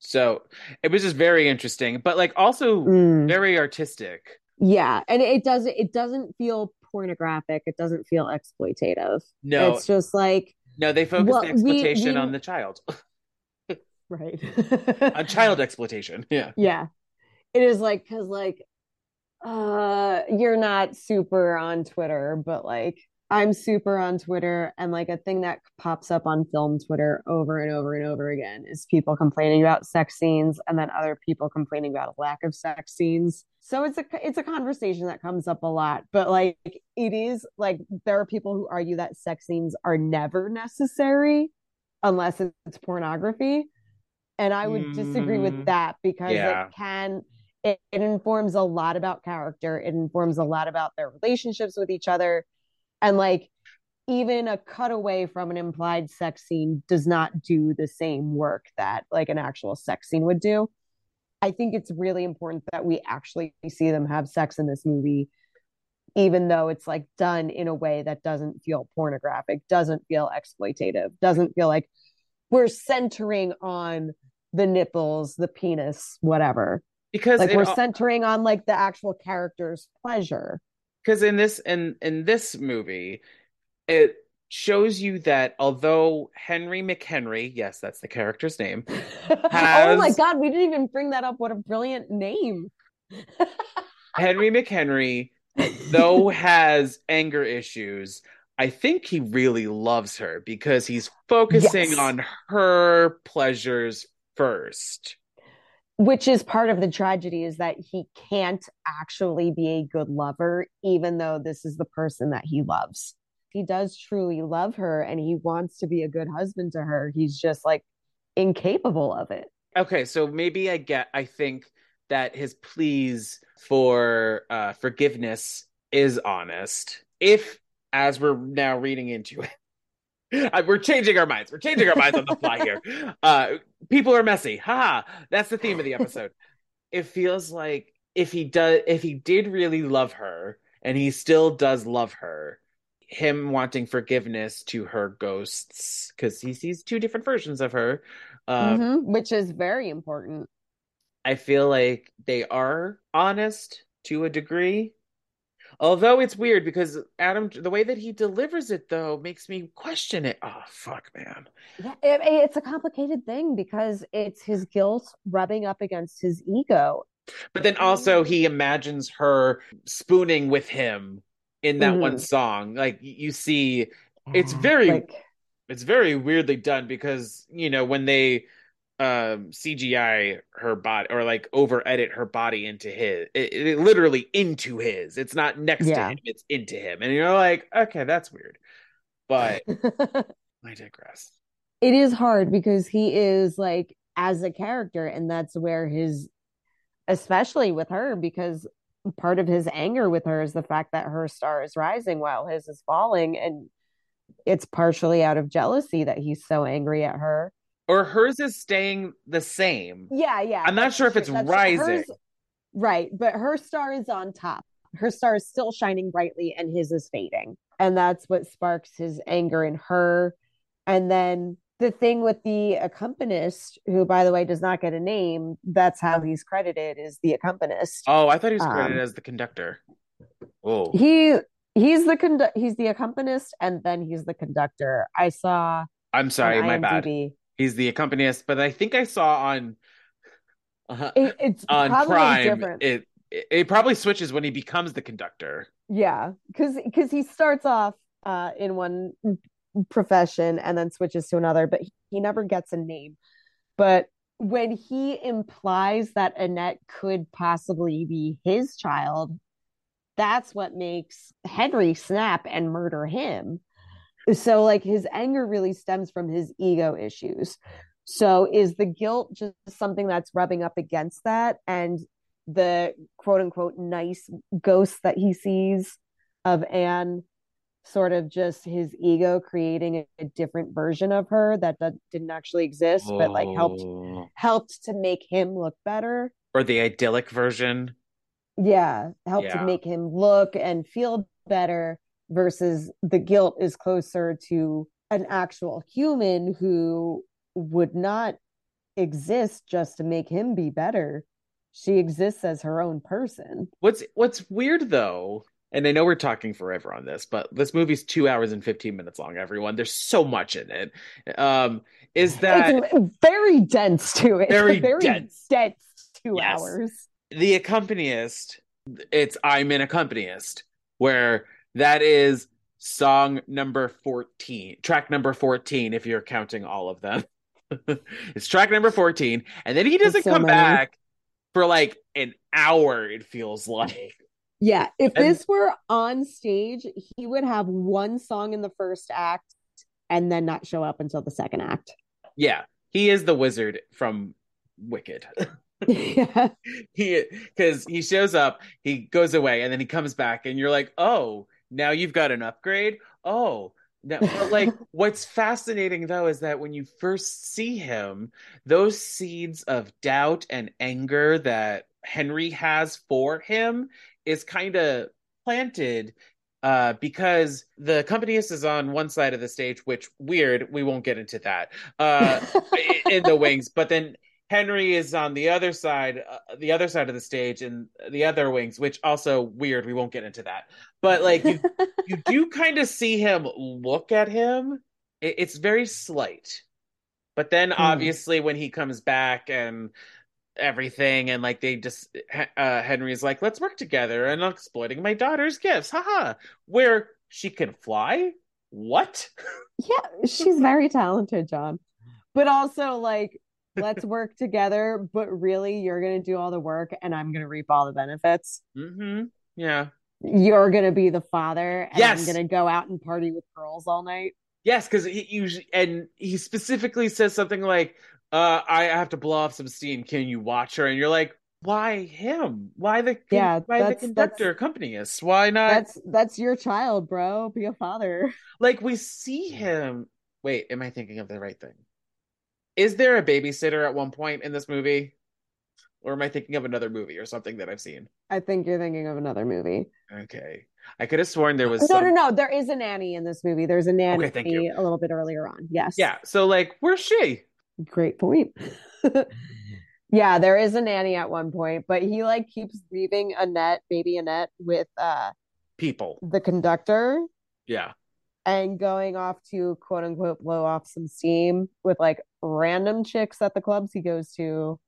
So it was just very interesting, but like also Mm. very artistic. Yeah, and it doesn't it doesn't feel pornographic. It doesn't feel exploitative. No, It's just like no, they focus Well, the we- exploitation we- on the child, right. on child exploitation. Yeah. Yeah. It is like because like uh you're not super on Twitter, but like I'm super on Twitter and like a thing that pops up on film Twitter over and over and over again is people complaining about sex scenes and then other people complaining about a lack of sex scenes. So it's a it's a conversation that comes up a lot, but like it is like there are people who argue that sex scenes are never necessary unless it's pornography. And I would disagree Mm, with that because yeah. it can it, it informs a lot about character. It informs a lot about their relationships with each other. And like even a cutaway from an implied sex scene does not do the same work that like an actual sex scene would do. I think it's really important that we actually see them have sex in this movie, even though it's like done in a way that doesn't feel pornographic, doesn't feel exploitative, doesn't feel like we're centering on the nipples, the penis, whatever. Because Like we're al- centering on like the actual character's pleasure. because in this in in this movie it shows you that although henry mchenry yes that's the character's name oh my god, we didn't even bring that up. What a brilliant name. henry mchenry though has anger issues i think he really loves her because he's focusing Yes. on her pleasures first Which is part of the tragedy is that he can't actually be a good lover, even though this is the person that he loves. He does truly love her and he wants to be a good husband to her. He's just like incapable of it. okay so maybe i get i think that his pleas for uh forgiveness is honest if as we're now reading into it uh, we're changing our minds. We're changing our minds on the fly here. Uh people are messy. Haha that's the theme of the episode. It feels like if he does if he did really love her and he still does love her him wanting forgiveness to her ghosts because he sees two different versions of her um, Mhm, which is very important. i feel like they are honest to a degree although it's weird because adam the way that he delivers it though makes me question it oh fuck man Yeah, it, it's a complicated thing because it's his guilt rubbing up against his ego. But then also he imagines her spooning with him in that one Mhm. song. Like you see, It's very- like it's very weirdly done because you know when they um CGI her body or like over edit her body into his, it, it literally into his. It's not next to him; it's into him, and you're like, okay, that's weird. But I digress. it is hard because he is like as a character and that's where his especially with her because part of his anger with her is the fact that her star is rising while his is falling and it's partially out of jealousy that he's so angry at her Or hers is staying the same. yeah yeah I'm not sure if it's rising. hers- right but her star is on top her star is still shining brightly and his is fading and that's what sparks his anger in her and then the thing with the accompanist who by the way does not get a name that's how he's credited is the accompanist Oh, I thought he was credited Um, as the conductor. Oh, he he's the condu- he's the accompanist and then he's the conductor i saw I'm sorry, my bad. He's the accompanist, but I think I saw on uh, It, it's on probably Prime different it, it it probably switches when he becomes the conductor. Yeah, because because he starts off uh in one profession and then switches to another, but he, he never gets a name. But when he implies that Annette could possibly be his child, that's what makes Henry snap and murder him. So like his anger really stems from his ego issues. So is the guilt just something that's rubbing up against that and the quote unquote nice ghost that he sees of Anne sort of just his ego creating a, a different version of her that, that didn't actually exist but like helped Oh. helped to make him look better or the idyllic version. yeah helped Yeah. to make him look and feel better versus the guilt is closer to an actual human who would not exist just to make him be better she exists as her own person What's what's weird though, and I know we're talking forever on this, but this movie's two hours and fifteen minutes long. Everyone, there's so much in it. Um, is that it's very dense too it's Very very dense. dense two Yes. hours the accompanist? It's I'm an accompanist, where that is song number fourteen, track number fourteen, if you're counting all of them. it's track number fourteen, and then he doesn't so come many. back for like an hour. It feels like. Yeah, if And- this were on stage, he would have one song in the first act and then not show up until the second act. Yeah, he is the wizard from Wicked. yeah. he because he shows up, he goes away, and then he comes back, and you're like, oh, now you've got an upgrade. Oh, now, but like, what's fascinating though is that when you first see him, those seeds of doubt and anger that Henry has for him is kind of planted. Uh, because the accompanist is on one side of the stage, which weird, we won't get into that. Uh, in the wings, but then Henry is on the other side, uh, the other side of the stage, and the other wings, which also weird. We won't get into that, but like you, you do kind of see him look at him. It, it's very slight, but then Hmm. obviously when he comes back and everything, and like they just, uh, Henry's like, "Let's work together," and exploiting my daughter's gifts, haha. Where she can fly? What? yeah, she's very talented, Jon. But also like let's work together, but really you're going to do all the work and I'm going to reap all the benefits. Mm-hmm. Yeah. You're going to be the father and Yes. I'm going to go out and party with girls all night. Yes, because he usually and he specifically says something like, uh, I have to blow off some steam. Can you watch her? And you're like, why him? Why the Yeah, why the conductor accompany us? Why not That's that's your child, bro. Be a father. like we see him wait, am I thinking of the right thing? Is there a babysitter at one point in this movie? Or am I thinking of another movie or something that I've seen? I think you're thinking of another movie. Okay. I could have sworn there was No, some... no, no. There is a nanny in this movie. There's a nanny Okay, thank you. a little bit earlier on. Yes. Yeah. So like, where's she? Great point. yeah, there is a nanny at one point, but he like keeps leaving Annette, baby Annette, with uh People. the conductor Yeah. And going off to quote unquote blow off some steam with like random chicks at the clubs he goes to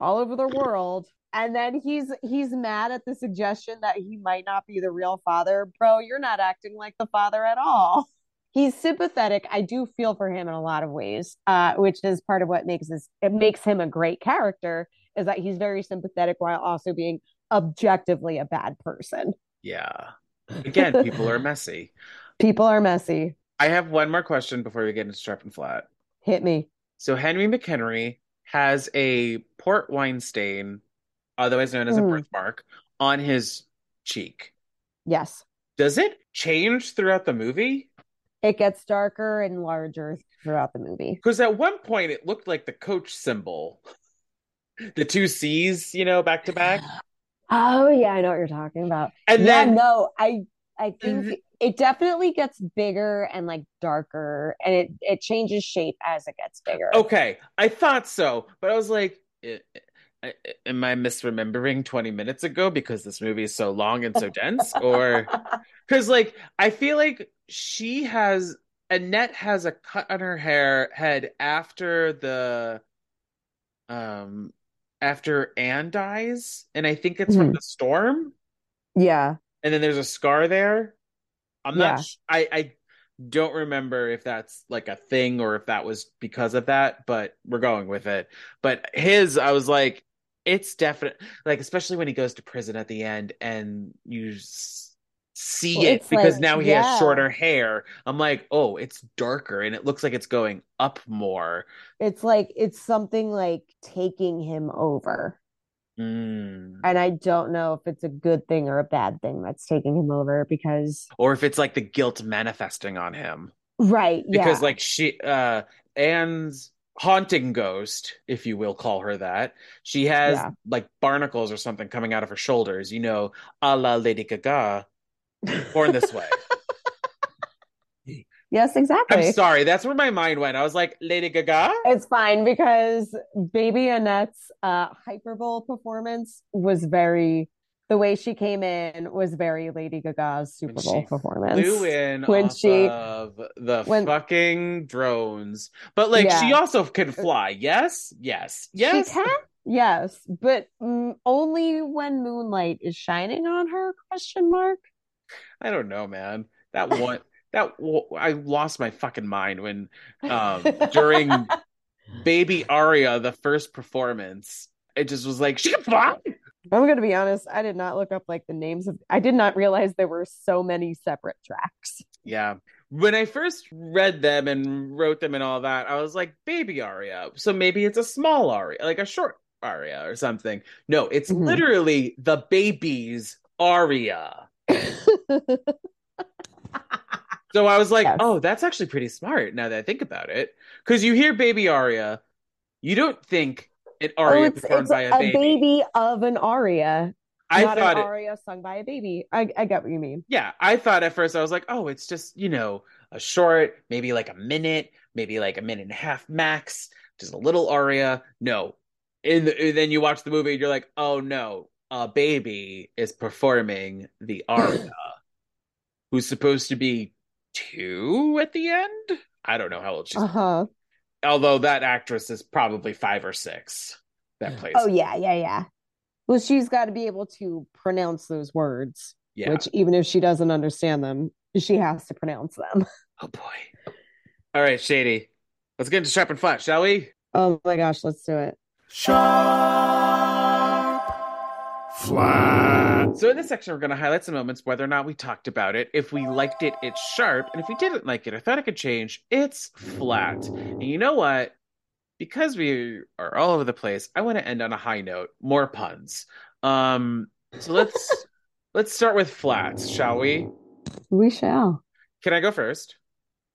all over the world. And then he's he's mad at the suggestion that he might not be the real father. Bro, you're not acting like the father at all. He's sympathetic. I do feel for him in a lot of ways, uh, which is part of what makes this it makes him a great character, is that he's very sympathetic while also being objectively a bad person. Yeah. Again, people are messy. People are messy. I have one more question before we get into Sharp and Flat. Hit me. So Henry McHenry has a port wine stain, otherwise known as a Mm. birthmark, on his cheek. Yes. Does it change throughout the movie? It gets darker and larger throughout the movie. Because at one point it looked like the coach symbol. The two C's, you know, back to back. Oh yeah, I know what you're talking about. And yeah, then no, I I think Mhm. It definitely gets bigger and like darker, and it it changes shape as it gets bigger. Okay, I thought so, but I was like, "I- I- am I misremembering 20 minutes ago because this movie is so long and so dense? Or because, like, I feel like she has Annette has a cut on her hair head after the um after Anne dies, and I think it's from Mhm. the storm, yeah, and then there's a scar there. I'm not. Yeah. sh- I I don't remember if that's like a thing or if that was because of that, but we're going with it. But his, I was like, it's definite. Like especially when he goes to prison at the end and you see Well, it because like- now he yeah. has shorter hair. I'm like, oh, it's darker and it looks like it's going up more. it's like it's something like taking him over, Mm. and I don't know if it's a good thing or a bad thing that's taking him over because Or if it's like the guilt manifesting on him. right, because yeah, like she uh Anne's haunting ghost if you will call her that she has Yeah. like barnacles or something coming out of her shoulders you know a la lady gaga born this way yes, exactly. i'm sorry that's where my mind went i was like lady gaga It's fine because Baby Annette's uh, Hyperbole performance was very, the way she came in was very Lady Gaga's Super When Bowl she performance. flew in When she- of the when- fucking drones but like she also can fly yes yes yes She can, yes, but mm, only when moonlight is shining on her? Question mark. I don't know, man. That one, that I lost my fucking mind when um during Baby Aria, the first performance, it just was like she can fly. I'm gonna be honest. I did not look up like the names of. I did not realize there were so many separate tracks. Yeah. When I first read them and wrote them and all that, I was like, Baby Aria. So maybe it's a small aria, like a short aria or something. No, it's Mhm. literally the baby's aria. So I was like, Yes. oh, that's actually pretty smart now that I think about it. Because you hear baby aria, you don't think an oh, aria oh, it's, performed it's by a baby. of an aria, I not thought an it, aria sung by a baby. I, I get what you mean. yeah, I thought at first I was like, oh, it's just, you know, a short, maybe like a minute, maybe like a minute and a half max, just a little aria. No. In the, and then you watch the movie and you're like, oh no, a baby is performing the aria, who's supposed to be two at the end. I don't know how old she's Uh huh. although that actress is probably five or six that plays Oh yeah, yeah, yeah. Well, she's got to be able to pronounce those words, yeah which even if she doesn't understand them, she has to pronounce them. oh boy all right shady let's get into sharp and flat shall we Oh my gosh, let's do it. Sharp. Flat. so in this section we're going to highlight some moments whether or not we talked about it if we liked it it's sharp and if we didn't like it or thought it could change it's flat and you know what because we are all over the place i want to end on a high note more puns um so let's let's start with flats shall we We shall. Can I go first?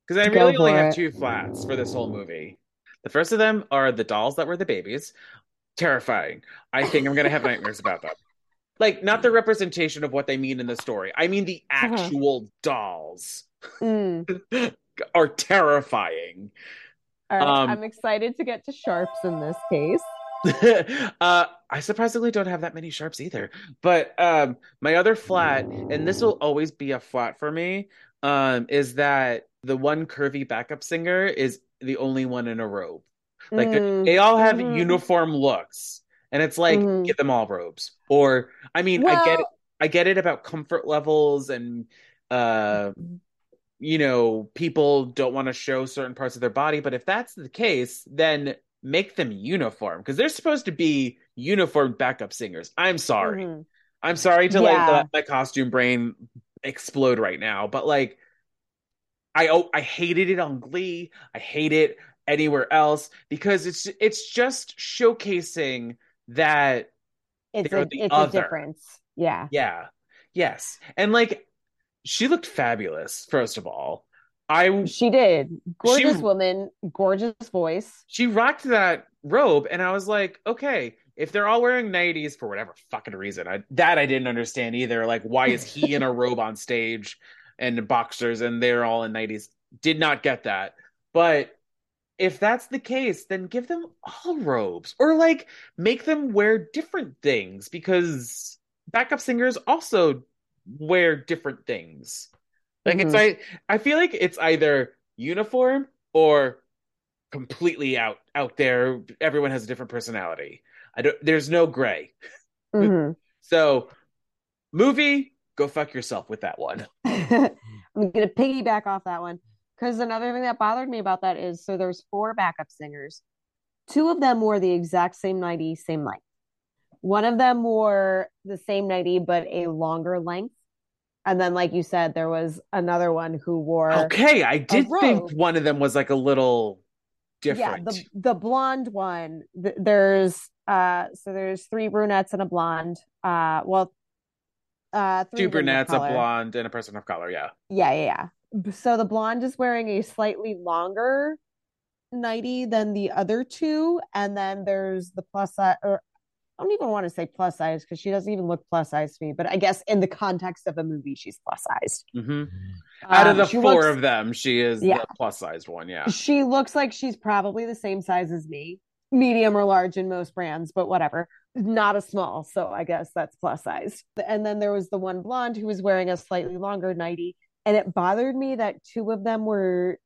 Because I Go really only for have two flats for this whole movie. The first of them are the dolls that were the babies. terrifying. I think I'm gonna have nightmares about them. Like not the representation of what they mean in the story. I mean the Uh-huh. actual dolls Mm. are terrifying. Right, Um, I'm excited to get to sharps in this case. uh, I surprisingly don't have that many sharps either. But um, my other flat, and this will always be a flat for me, um, is that the one curvy backup singer is the only one in a robe. Like Mm, they all have mhm. uniform looks, and it's like Mhm. give them all robes. Or I mean, I get it. I get it about comfort levels and uh you know, people don't want to show certain parts of their body, but if that's the case, then make them uniform because they're supposed to be uniform backup singers. I'm sorry. Mhm. I'm sorry to Yeah. like let my costume brain explode right now, but like I oh, I hated it on Glee. I hate it anywhere else because it's it's just showcasing that It's a it's other. a difference. Yeah. yeah. Yes. And like she looked fabulous first of all. I She did. Gorgeous She- woman, gorgeous voice. she rocked that robe and I was like, okay, if they're all wearing 90s for whatever fucking reason, I, that I didn't understand either. Like, why is he in a robe on stage and boxers and they're all in 90s? Did not get that. But if that's the case, then give them all robes or like make them wear different things because backup singers also wear different things. Like it's Mhm. I I feel like it's either uniform or completely out out there. Everyone has a different personality. I don't there's no gray. Mhm. So movie, go fuck yourself with that one. I'm gonna piggyback off that one because another thing that bothered me about that is so there's four backup singers. Two of them wore the exact same 90, same length. One of them wore the same 90 but a longer length. And then, like you said, there was another one who wore Okay, I did think one of them was like a little different. yeah the the blonde one. th- there's uh so there's three brunettes and a blonde. Uh, well, uh, three Two brunettes, a blonde, and a person of color. Yeah. Yeah, yeah, yeah. So the blonde is wearing a slightly longer nightie than the other two, and then there's the plus size. Or I don't even want to say plus size because she doesn't even look plus size to me. But I guess in the context of a movie, she's plus sized. hmm Out of Um, the four looks- of them, she is Yeah. the plus sized one. Yeah. she looks like she's probably the same size as me, medium or large in most brands, but whatever. Not a small, so I guess that's plus size. And then there was the one blonde who was wearing a slightly longer nightie, and it bothered me that two of them were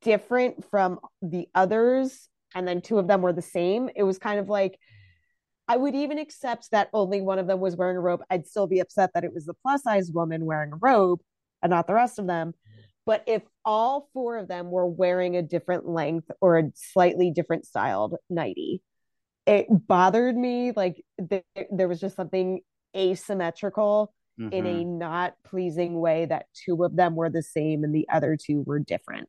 different from the others, and then two of them were the same. It was kind of like I would even accept that only one of them was wearing a robe. I'd still be upset that it was the plus size woman wearing a robe and not the rest of them. But if all four of them were wearing a different length or a slightly different styled nightie, it bothered me. Like there, there was just something asymmetrical in Mhm. a not pleasing way that two of them were the same and the other two were different.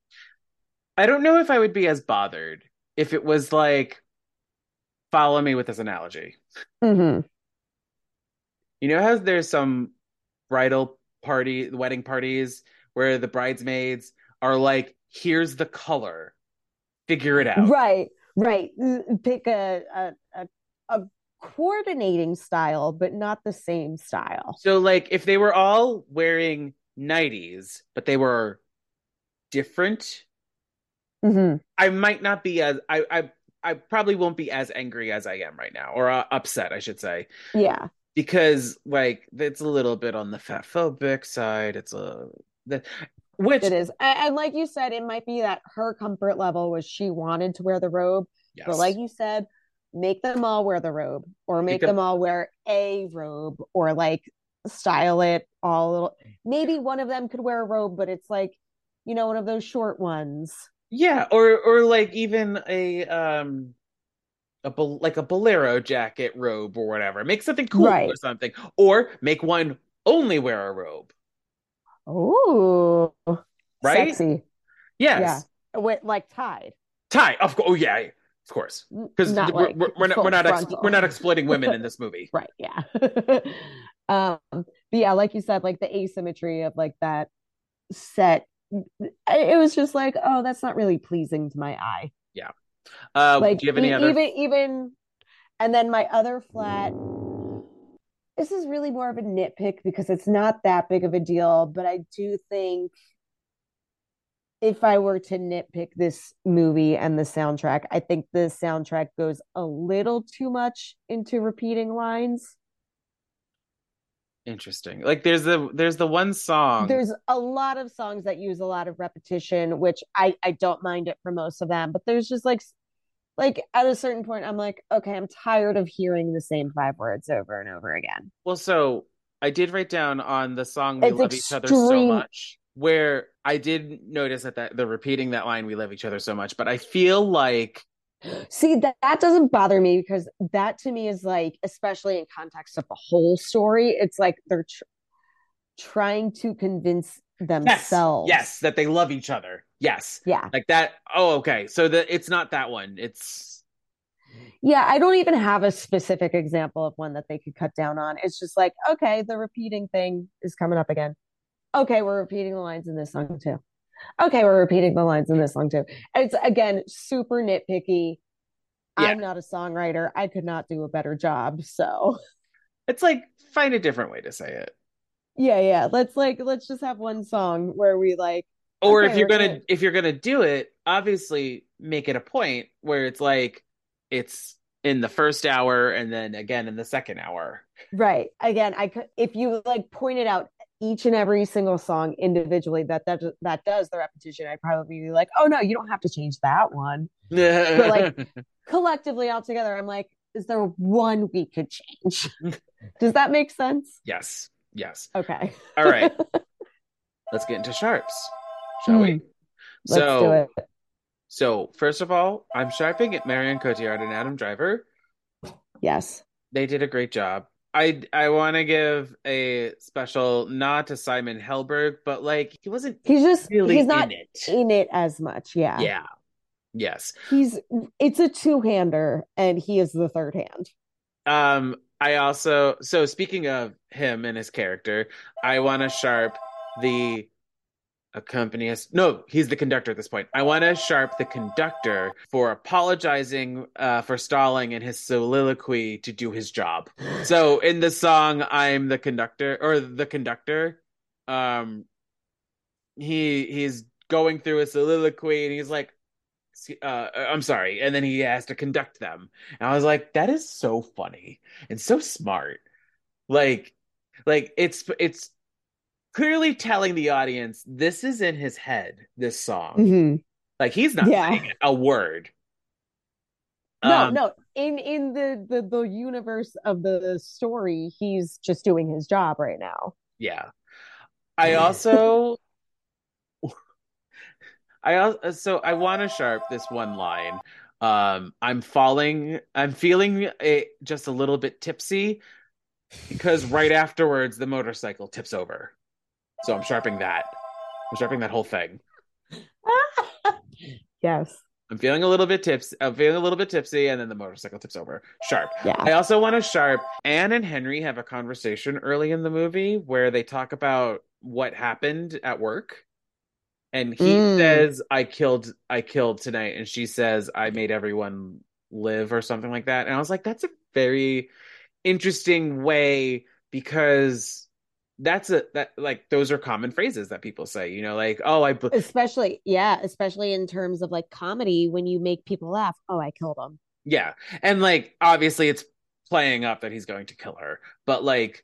I don't know if I would be as bothered if it was like, follow me with this analogy. Mm-hmm. You know how there's some bridal party, wedding parties where the bridesmaids are like, here's the color, figure it out. Right, right. Pick a, a a a coordinating style, but not the same style. So, like, if they were all wearing 90s, but they were different, Mm-hmm. I might not be as, I, I, I probably won't be as angry as I am right now, or uh, upset, I should say. Yeah. because like it's a little bit on the fat phobic side. It's a the which It is. And, and like you said, it might be that her comfort level was she wanted to wear the robe, yes. but like you said, make them all wear the robe or make, them- all wear a robe or like style it all a little. Maybe one of them could wear a robe, but it's like, you know, one of those short ones. yeah, or or like even a um a like a bolero jacket robe or whatever. Make something cool Right. or something, or make one only wear a robe. Oh, Right? Sexy. Yes, With like tied. tie. Of course, oh yeah, of course, because we're, like we're, we're not we're not ex- we're not exploiting women in this movie. Right. Yeah. um, but yeah, like you said, like the asymmetry of like that set, it was just like, oh, that's not really pleasing to my eye. Yeah. Uh, Like do you have any e- other? even even And then my other flat, this is really more of a nitpick because it's not that big of a deal, but I do think if I were to nitpick this movie and the soundtrack, I think the soundtrack goes a little too much into repeating lines. Interesting. Like there's the there's the one song. There's a lot of songs that use a lot of repetition, which I I don't mind it for most of them, but there's just like like at a certain point I'm like, okay, I'm tired of hearing the same five words over and over again. Well, so I did write down on the song "We It's Love Each Other So Much," where I did notice that that they're repeating that line "We love each other so much," but I feel like See, that, that doesn't bother me because that to me is like, especially in context of the whole story, it's like they're tr- trying to convince yes, themselves. yes, that they love each other. Yes, Yeah. like that. Oh, okay. So the it's not that one. It's Yeah. I don't even have a specific example of one that they could cut down on. It's just like, okay, the repeating thing is coming up again. Okay, we're repeating the lines in this song too. Okay, we're repeating the lines in this song too. It's again super nitpicky. Yeah. I'm not a songwriter. I could not do a better job. So it's like find a different way to say it. yeah, yeah. Let's like let's just have one song where we like Or Okay, if you're gonna good. if you're gonna do it, obviously make it a point where it's like it's in the first hour and then again in the second hour. right. Again, I could if you like pointed out each and every single song individually that that that does the repetition, I'd probably be like, oh no, you don't have to change that one. But like- Collectively all together, I'm like, is there one we could change? Does that make sense? yes, yes. Okay. All right, let's get into sharps, shall we? Hmm. Let's so, do it. so first of all, I'm sharping at Marion Cotillard and Adam Driver. Yes. They did a great job. I I want to give a special nod to Simon Helberg, but like he wasn't He's just really he's not in it. in it as much. Yeah. Yeah. Yes. He's it's a two-hander and he is the third hand. Um, I also so speaking of him and his character, I want to sharp the accompanist. No, he's the conductor at this point. I want to sharp the conductor for apologizing uh, for stalling in his soliloquy to do his job. So in the song, I'm the conductor or the conductor. Um, he he's going through a soliloquy and he's like, uh, I'm sorry, and then he has to conduct them. And I was like, that is so funny and so smart. Like, like it's it's clearly telling the audience this is in his head. This song, Mhm. like he's not Yeah. saying a word. No, Um, no. In in the, the the universe of the story, he's just doing his job right now. Yeah. I also I also so I want to sharp this one line. Um I'm falling I'm feeling a, just a little bit tipsy because right afterwards the motorcycle tips over. So I'm sharpening that. I'm sharpening that whole thing. yes. I'm feeling a little bit tipsy. I'm feeling a little bit tipsy and then the motorcycle tips over. Sharp. Yeah. I also want to sharp. Anne and Henry have a conversation early in the movie where they talk about what happened at work. And he Mm. says, I killed I killed tonight. And she says, I made everyone live or something like that. And I was like, that's a very interesting way because that's a that like those are common phrases that people say, you know, like, oh, I Especially, yeah, especially in terms of like comedy when you make people laugh. Oh, I killed him. yeah. And like obviously it's playing up that he's going to kill her. But like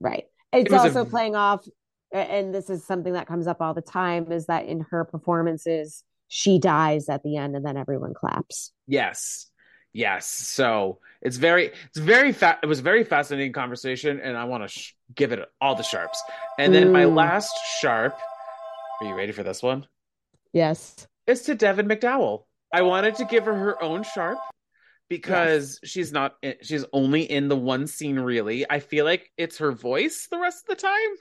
Right. It's It was a- also playing off, and this is something that comes up all the time, is that in her performances, she dies at the end and then everyone claps. Yes. Yes. So it's very, it's very fa- it was a very fascinating conversation, and I want to sh- give it all the sharps. And then my Mm. last sharp, are you ready for this one? Yes. Is to Devyn McDowell. I wanted to give her her own sharp because she's not, in, she's only in the one scene really. I feel like it's her voice the rest of the time.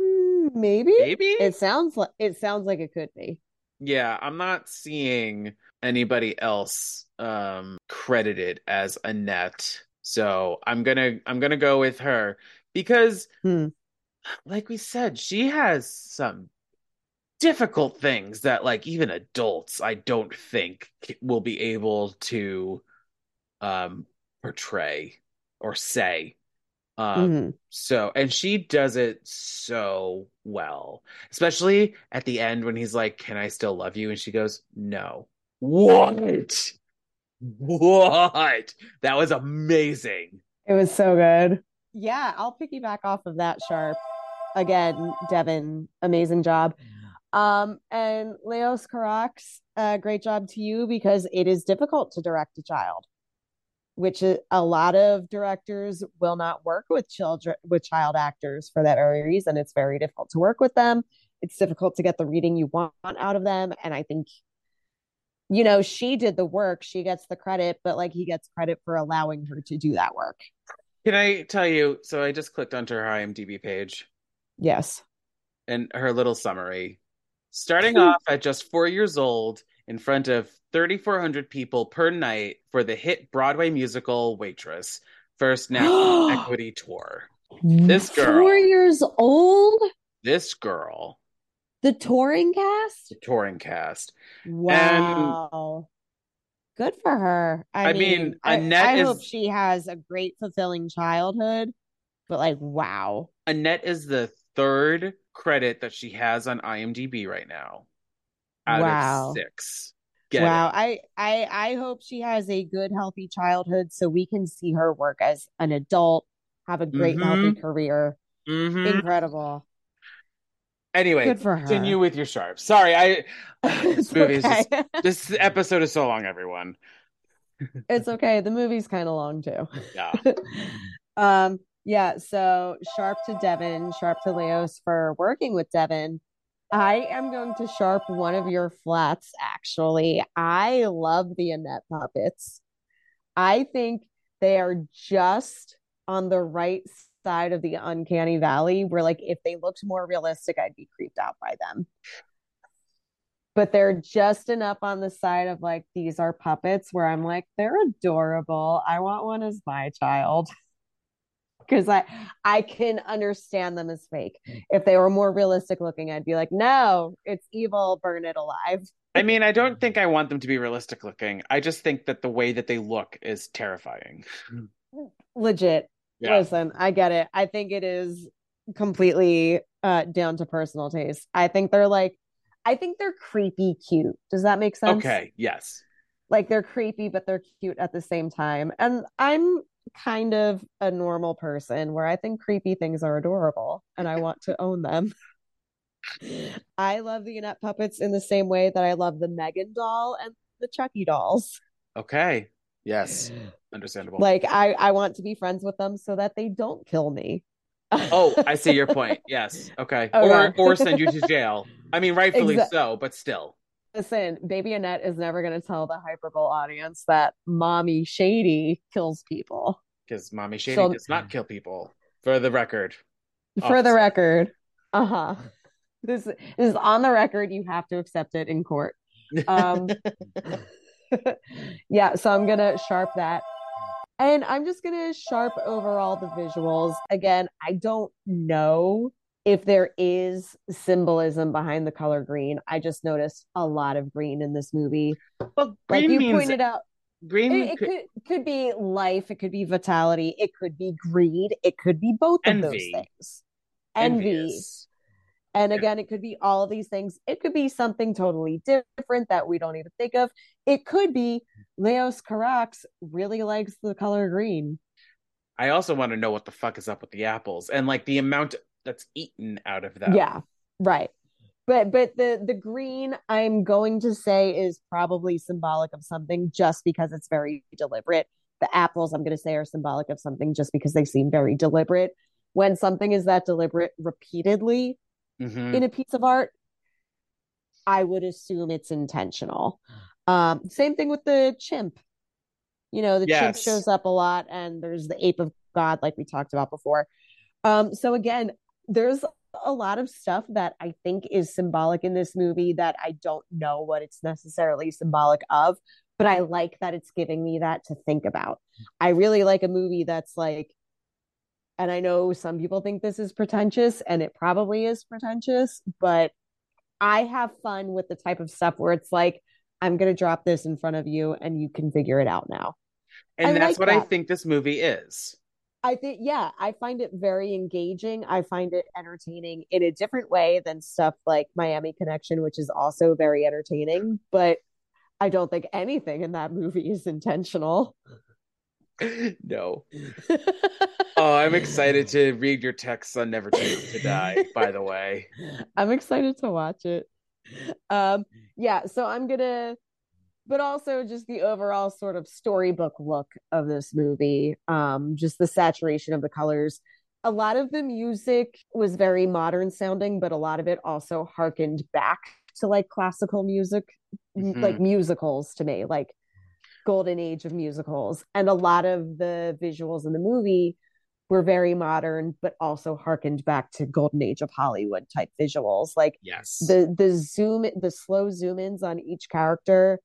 Mm, maybe. Maybe. It sounds like it sounds like it could be. Yeah, I'm not seeing anybody else um credited as Annette. So I'm gonna I'm gonna go with her because Hmm. like we said, she has some difficult things that like even adults I don't think will be able to um portray or say. Um, Mhm. so, and she does it so well, especially at the end when he's like, Can I still love you? And she goes, No. What? What? That was amazing. It was so good. Yeah, I'll piggyback off of that, Sharp. Again, Devyn, amazing job. Um, and Leos Carax, uh, great job to you because it is difficult to direct a child, which a, lot of directors will not work with children with child actors for that very reason. It's very difficult to work with them. It's difficult to get the reading you want out of them. And I think, you know, she did the work, she gets the credit, but like he gets credit for allowing her to do that work. Can I tell you? So I just clicked onto her IMDb page Yes. and her little summary. Starting off at just four years old in front of 3,400 people per night for the hit Broadway musical Waitress, first National Equity Tour. This girl. Four years old? This girl, The touring cast? the touring cast. Wow. Good for her. I, I mean, mean, I, Annette I is- hope she has a great, fulfilling childhood, but like, wow. Annette is the third credit that she has on IMDb right now out Wow. of six. Get wow. it? I, I I hope she has a good, healthy childhood so we can see her work as an adult, have a great, Mhm. healthy career. Mhm. Incredible. Anyway, Good for her. continue with your sharp. Sorry, I this movie is just this episode is so long, everyone. it's okay. The movie's kind of long too. Yeah. um yeah so sharp to devyn sharp to leos for working with devyn i am going to sharp one of your flats actually. I love the annette puppets. I think they are just on the right side of the uncanny valley where like if they looked more realistic i'd be creeped out by them. But they're just enough on the side of like these are puppets where i'm like they're adorable. I want one as my child because I I can understand them as fake. If they were more realistic looking, I'd be like, no, it's evil, burn it alive. I mean, I don't think I want them to be realistic looking. I just think that the way that they look is terrifying. Legit. Yeah. Listen, I get it. I think it is completely uh down to personal taste. I think they're like I think they're creepy cute. Does that make sense? Okay, yes. Like they're creepy, but they're cute at the same time. And I'm kind of a normal person where I think creepy things are adorable and I want to own them. I love the Annette puppets in the same way that I love the Megan doll and the Chucky dolls. Okay. Yes. Understandable. Like I, I want to be friends with them so that they don't kill me. Oh, I see your point. Yes. Okay. Okay. Or or send you to jail. I mean, rightfully Exa- so, but still. Listen, baby Annette is never going to tell the Hyperbole audience that mommy Shady kills people. Because Mommy Shady So- does not kill people, for the record. For the record, uh huh. This, this is on the record. You have to accept it in court. Um, yeah, so I'm gonna sharp that. And I'm just gonna sharp overall the visuals. Again, I don't know if there is symbolism behind the color green. I just noticed a lot of green in this movie. Well, Like green you means pointed out, green it, it could- could could be life, it could be vitality, it could be greed, it could be both of those things. Envy. envious. And Yeah. again, it could be all of these things. It could be something totally different that we don't even think of. It could be Leos Carax really likes the color green. I also want to know what the fuck is up with the apples and like the amount that's eaten out of them. Yeah, right. But but the the green I'm going to say is probably symbolic of something just because it's very deliberate. The apples I'm going to say are symbolic of something just because they seem very deliberate. When something is that deliberate repeatedly, Mhm. in a piece of art, I would assume it's intentional. Um, same thing with the chimp. You know, the chimp shows up a lot, and there's the ape of God, like we talked about before. Um, so again, there's a lot of stuff that I think is symbolic in this movie that I don't know what it's necessarily symbolic of, but I like that it's giving me that to think about. I really like a movie that's like, and I know some people think this is pretentious, and it probably is pretentious, but I have fun with the type of stuff where it's like, I'm going to drop this in front of you and you can figure it out now. And I that's like what I think this movie is. I think, yeah, I find it very engaging. I find it entertaining in a different way than stuff like Miami Connection, which is also very entertaining. But I don't think anything in that movie is intentional. no. Oh, I'm excited to read your texts on Never Choose to Die, by the way. I'm excited to watch it. Um, yeah, so I'm gonna, but also just the overall sort of storybook look of this movie, um, just the saturation of the colors. A lot of the music was very modern sounding, but a lot of it also harkened back to like classical music, Mhm. like musicals to me, like golden age of musicals. And a lot of the visuals in the movie were very modern, but also harkened back to golden age of Hollywood type visuals. Like Yes. the the zoom the slow zoom ins on each character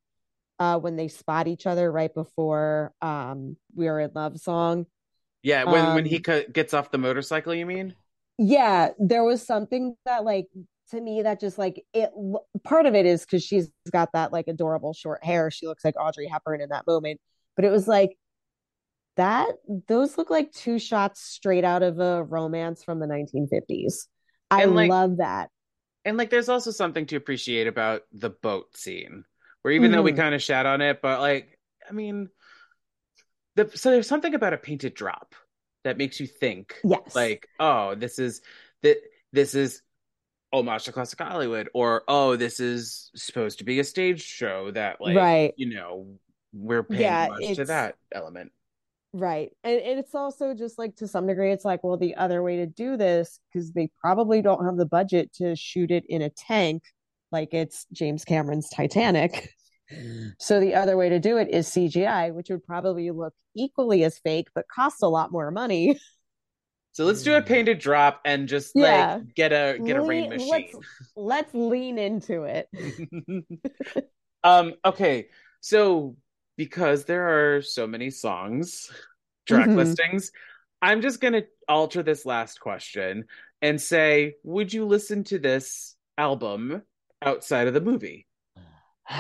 uh when they spot each other right before um we are in love song. Yeah, when when he um, co- gets off the motorcycle, you mean? yeah there was something that like to me that just like it part of it is because she's got that like adorable short hair. She looks like audrey hepburn in that moment. But it was like that those look like two shots straight out of a romance from the 1950s i like, love that. And like there's also something to appreciate about the boat scene. Where even though we Mhm. kind of shat on it, but like I mean the so there's something about a painted drop that makes you think yes like, oh, this is that this is homage to classic Hollywood, or oh, this is supposed to be a stage show that like Right. you know we're paying Yeah, homage to that element. Right. And, and it's also just like to some degree, it's like, well, the other way to do this, because they probably don't have the budget to shoot it in a tank like it's James Cameron's Titanic. So the other way to do it is CGI, which would probably look equally as fake, but cost a lot more money. So let's do a painted drop and just Yeah. like get a get a rain machine. Let's, let's lean into it. um okay so because there are so many songs track Mhm. listings i'm just going to alter this last question and say would you listen to this album outside of the movie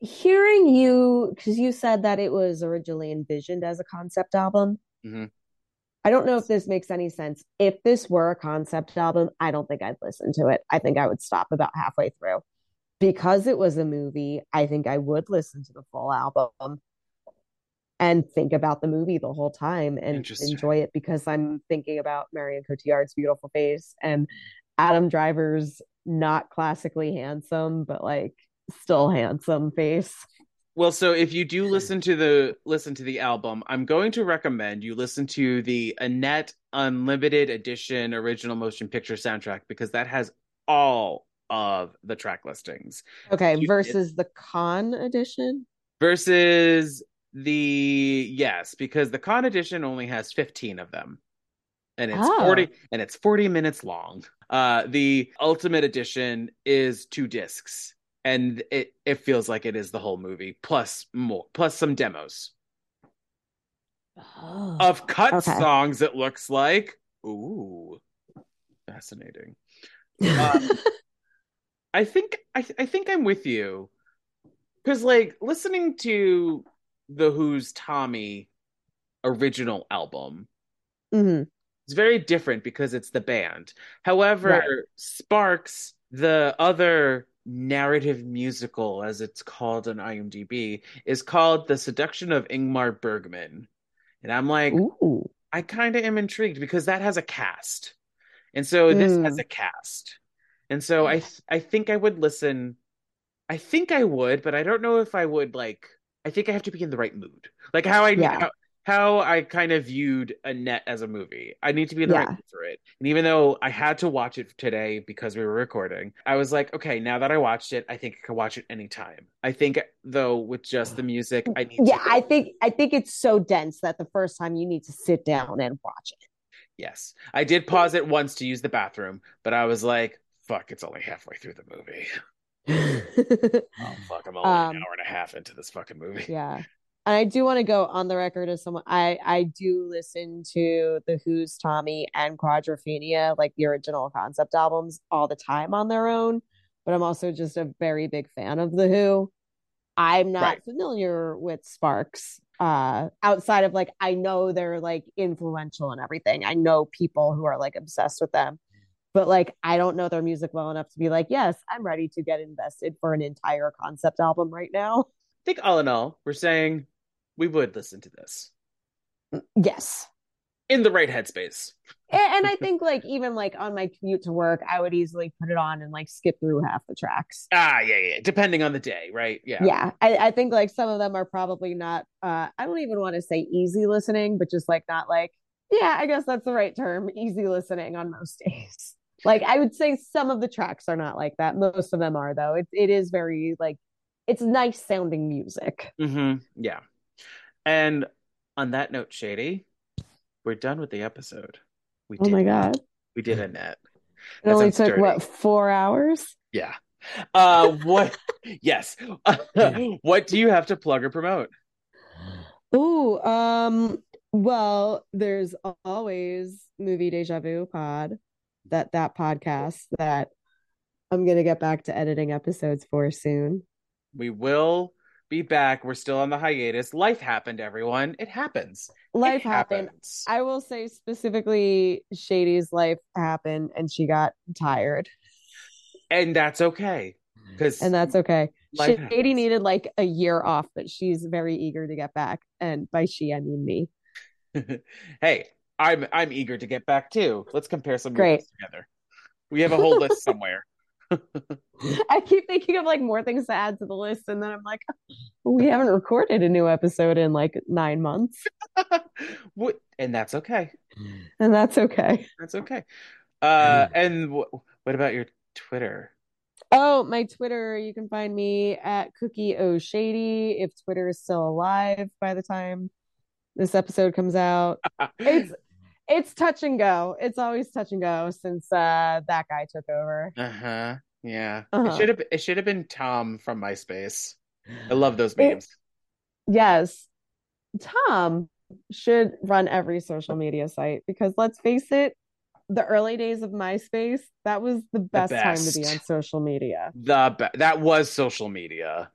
Hearing you, because you said that it was originally envisioned as a concept album. Mhm. I don't know if this makes any sense. If this were a concept album, I don't think I'd listen to it. I think I would stop about halfway through. Because it was a movie, I think I would listen to the full album and think about the movie the whole time and enjoy it because I'm thinking about Marion Cotillard's beautiful face and Adam Driver's not classically handsome, but like still handsome face. well so if you do listen to the listen to the album i'm going to recommend you listen to the annette unlimited edition original motion picture soundtrack because that has all of the track listings Okay, You- versus the Cannes edition. versus the yes because the Cannes edition only has 15 of them and it's Oh. 40 and it's 40 minutes long. Uh the ultimate edition is two discs and it it feels like it is the whole movie plus more plus some demos. Of cut Okay. songs it looks like. Ooh. Fascinating. Um, I think I I think I'm with you. Because like listening to the Who's Tommy original album Mhm. Is very different because it's the band. However, Right. Sparks, the other narrative musical as it's called on IMDb, is called The Seduction of Ingmar Bergman. And I'm like, Ooh. I kind of am intrigued because that has a cast. And so this Mm. has a cast. And so I th- I think I would listen. I think I would, but I don't know if I would like I think I have to be in the right mood. Like how I Yeah. how, how I kind of viewed Annette as a movie. I need to be in the right Yeah. mood for it. And even though I had to watch it today because we were recording, I was like, okay, now that I watched it, I think I can watch it anytime. I think though with just the music, I need Yeah, to I think I think it's so dense that the first time you need to sit down and watch it. Yes. I did pause it once to use the bathroom, but I was like, fuck, it's only halfway through the movie. Oh, fuck, I'm only Um, an hour and a half into this fucking movie. yeah. And I do want to go on the record as someone I I do listen to the Who's Tommy and Quadrophenia, like the original concept albums, all the time on their own. But I'm also just a very big fan of the Who. I'm not Right. familiar with Sparks. uh outside of like I know they're like influential and everything. I know people who are like obsessed with them. But like I don't know their music well enough to be like, yes, I'm ready to get invested for an entire concept album right now. I think all in all, we're saying we would listen to this Yes. in the right headspace. And, I think like even like on my commute to work, I would easily put it on and like skip through half the tracks. Ah, yeah, yeah. Depending on the day, right? Yeah. Yeah. I, I think like some of them are probably not uh I don't even want to say easy listening, but just like not like, yeah, I guess that's the right term, easy listening on most days. Like I would say some of the tracks are not like that. Most of them are though. It it is very like it's nice sounding music. Mm-hmm. Yeah. And on that note, Shady, we're done with the episode. We Oh did my it. god. We did it, Net. It That only took dirty. what four hours? Yeah. Uh, what? yes. what do you have to plug or promote? Ooh, um, well, there's always movie deja vu pod that that podcast that I'm gonna get back to editing episodes for soon. We will be back. We're still on the hiatus. Life happened, everyone. It happens. It Life happened. happens. I will say specifically Shady's life happened and she got tired. and that's okay. Mm. Because And that's okay. Life Shady happens. needed like a year off, but she's very eager to get back. And by she I mean me. hey, I'm I'm eager to get back too. Let's compare some Great. together. We have a whole list somewhere. I keep thinking of like more things to add to the list, and then I'm like, we haven't recorded a new episode in like nine months, What- and that's okay. and that's okay. That's okay. Uh, and wh- what about your Twitter? Oh, my Twitter, you can find me at Cookie O Shady if Twitter is still alive by the time this episode comes out. It's it's touch and go. It's always touch and go since uh that guy took over. Uh-huh. Yeah. It Uh-huh. should have it should have been Tom from MySpace. I love those It- memes. Yes. Tom should run every social media site because let's face it, the early days of MySpace, that was the best, time to be on social media. The be- that was social media.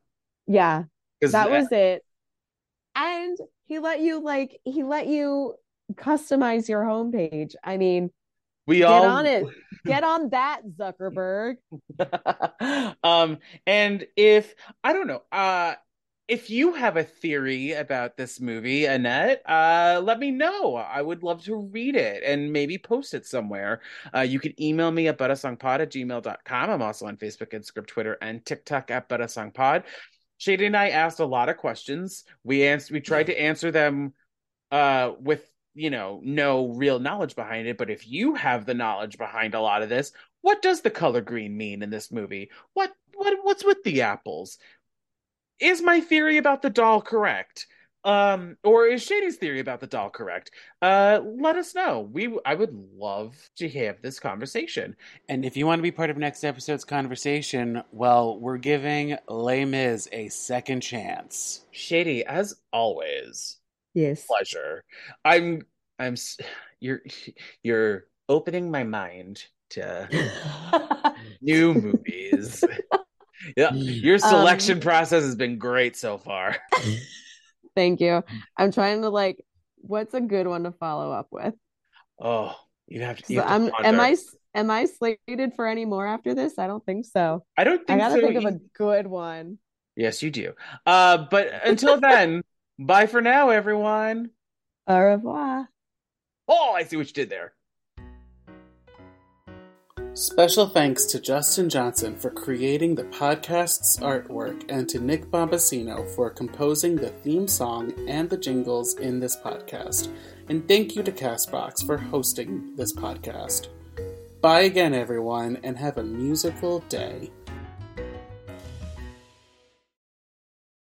Yeah, 'Cause that was it. And he let you like he let you customize your homepage. I mean, we get all on it. Get on that, Zuckerberg. um and if I don't know, uh if you have a theory about this movie, Annette, uh, let me know. I would love to read it and maybe post it somewhere. Uh, you can email me at butasongpod at gmail.com. I'm also on Facebook, Instagram, Twitter, and TikTok at butasongpod. Shady and I asked a lot of questions. We answered, we tried to answer them uh, with, you know, no real knowledge behind it. But if you have the knowledge behind a lot of this, what does the color green mean in this movie? What what what's with the apples? Is my theory about the doll correct? Um, or is Shady's theory about the doll correct? Uh, let us know. We I would love to have this conversation. And if you want to be part of next episode's conversation, well, we're giving Les Mis a second chance. Shady, as always, Yes. pleasure. I'm I'm you're you're opening my mind to new movies. yeah, your selection process has been great so far. Thank you. I'm trying to like what's a good one to follow up with? Oh, you have to. You have to I'm am. I am I slated for any more after this? I don't think so. I don't think I gotta so. think of a good one. Yes, you do. Uh, but until then, bye for now, everyone. Au revoir. Oh, I see what you did there. Special thanks to Justin Johnson for creating the podcast's artwork and to Nick Bombasino for composing the theme song and the jingles in this podcast. And thank you to Castbox for hosting this podcast. Bye again, everyone, and have a musical day.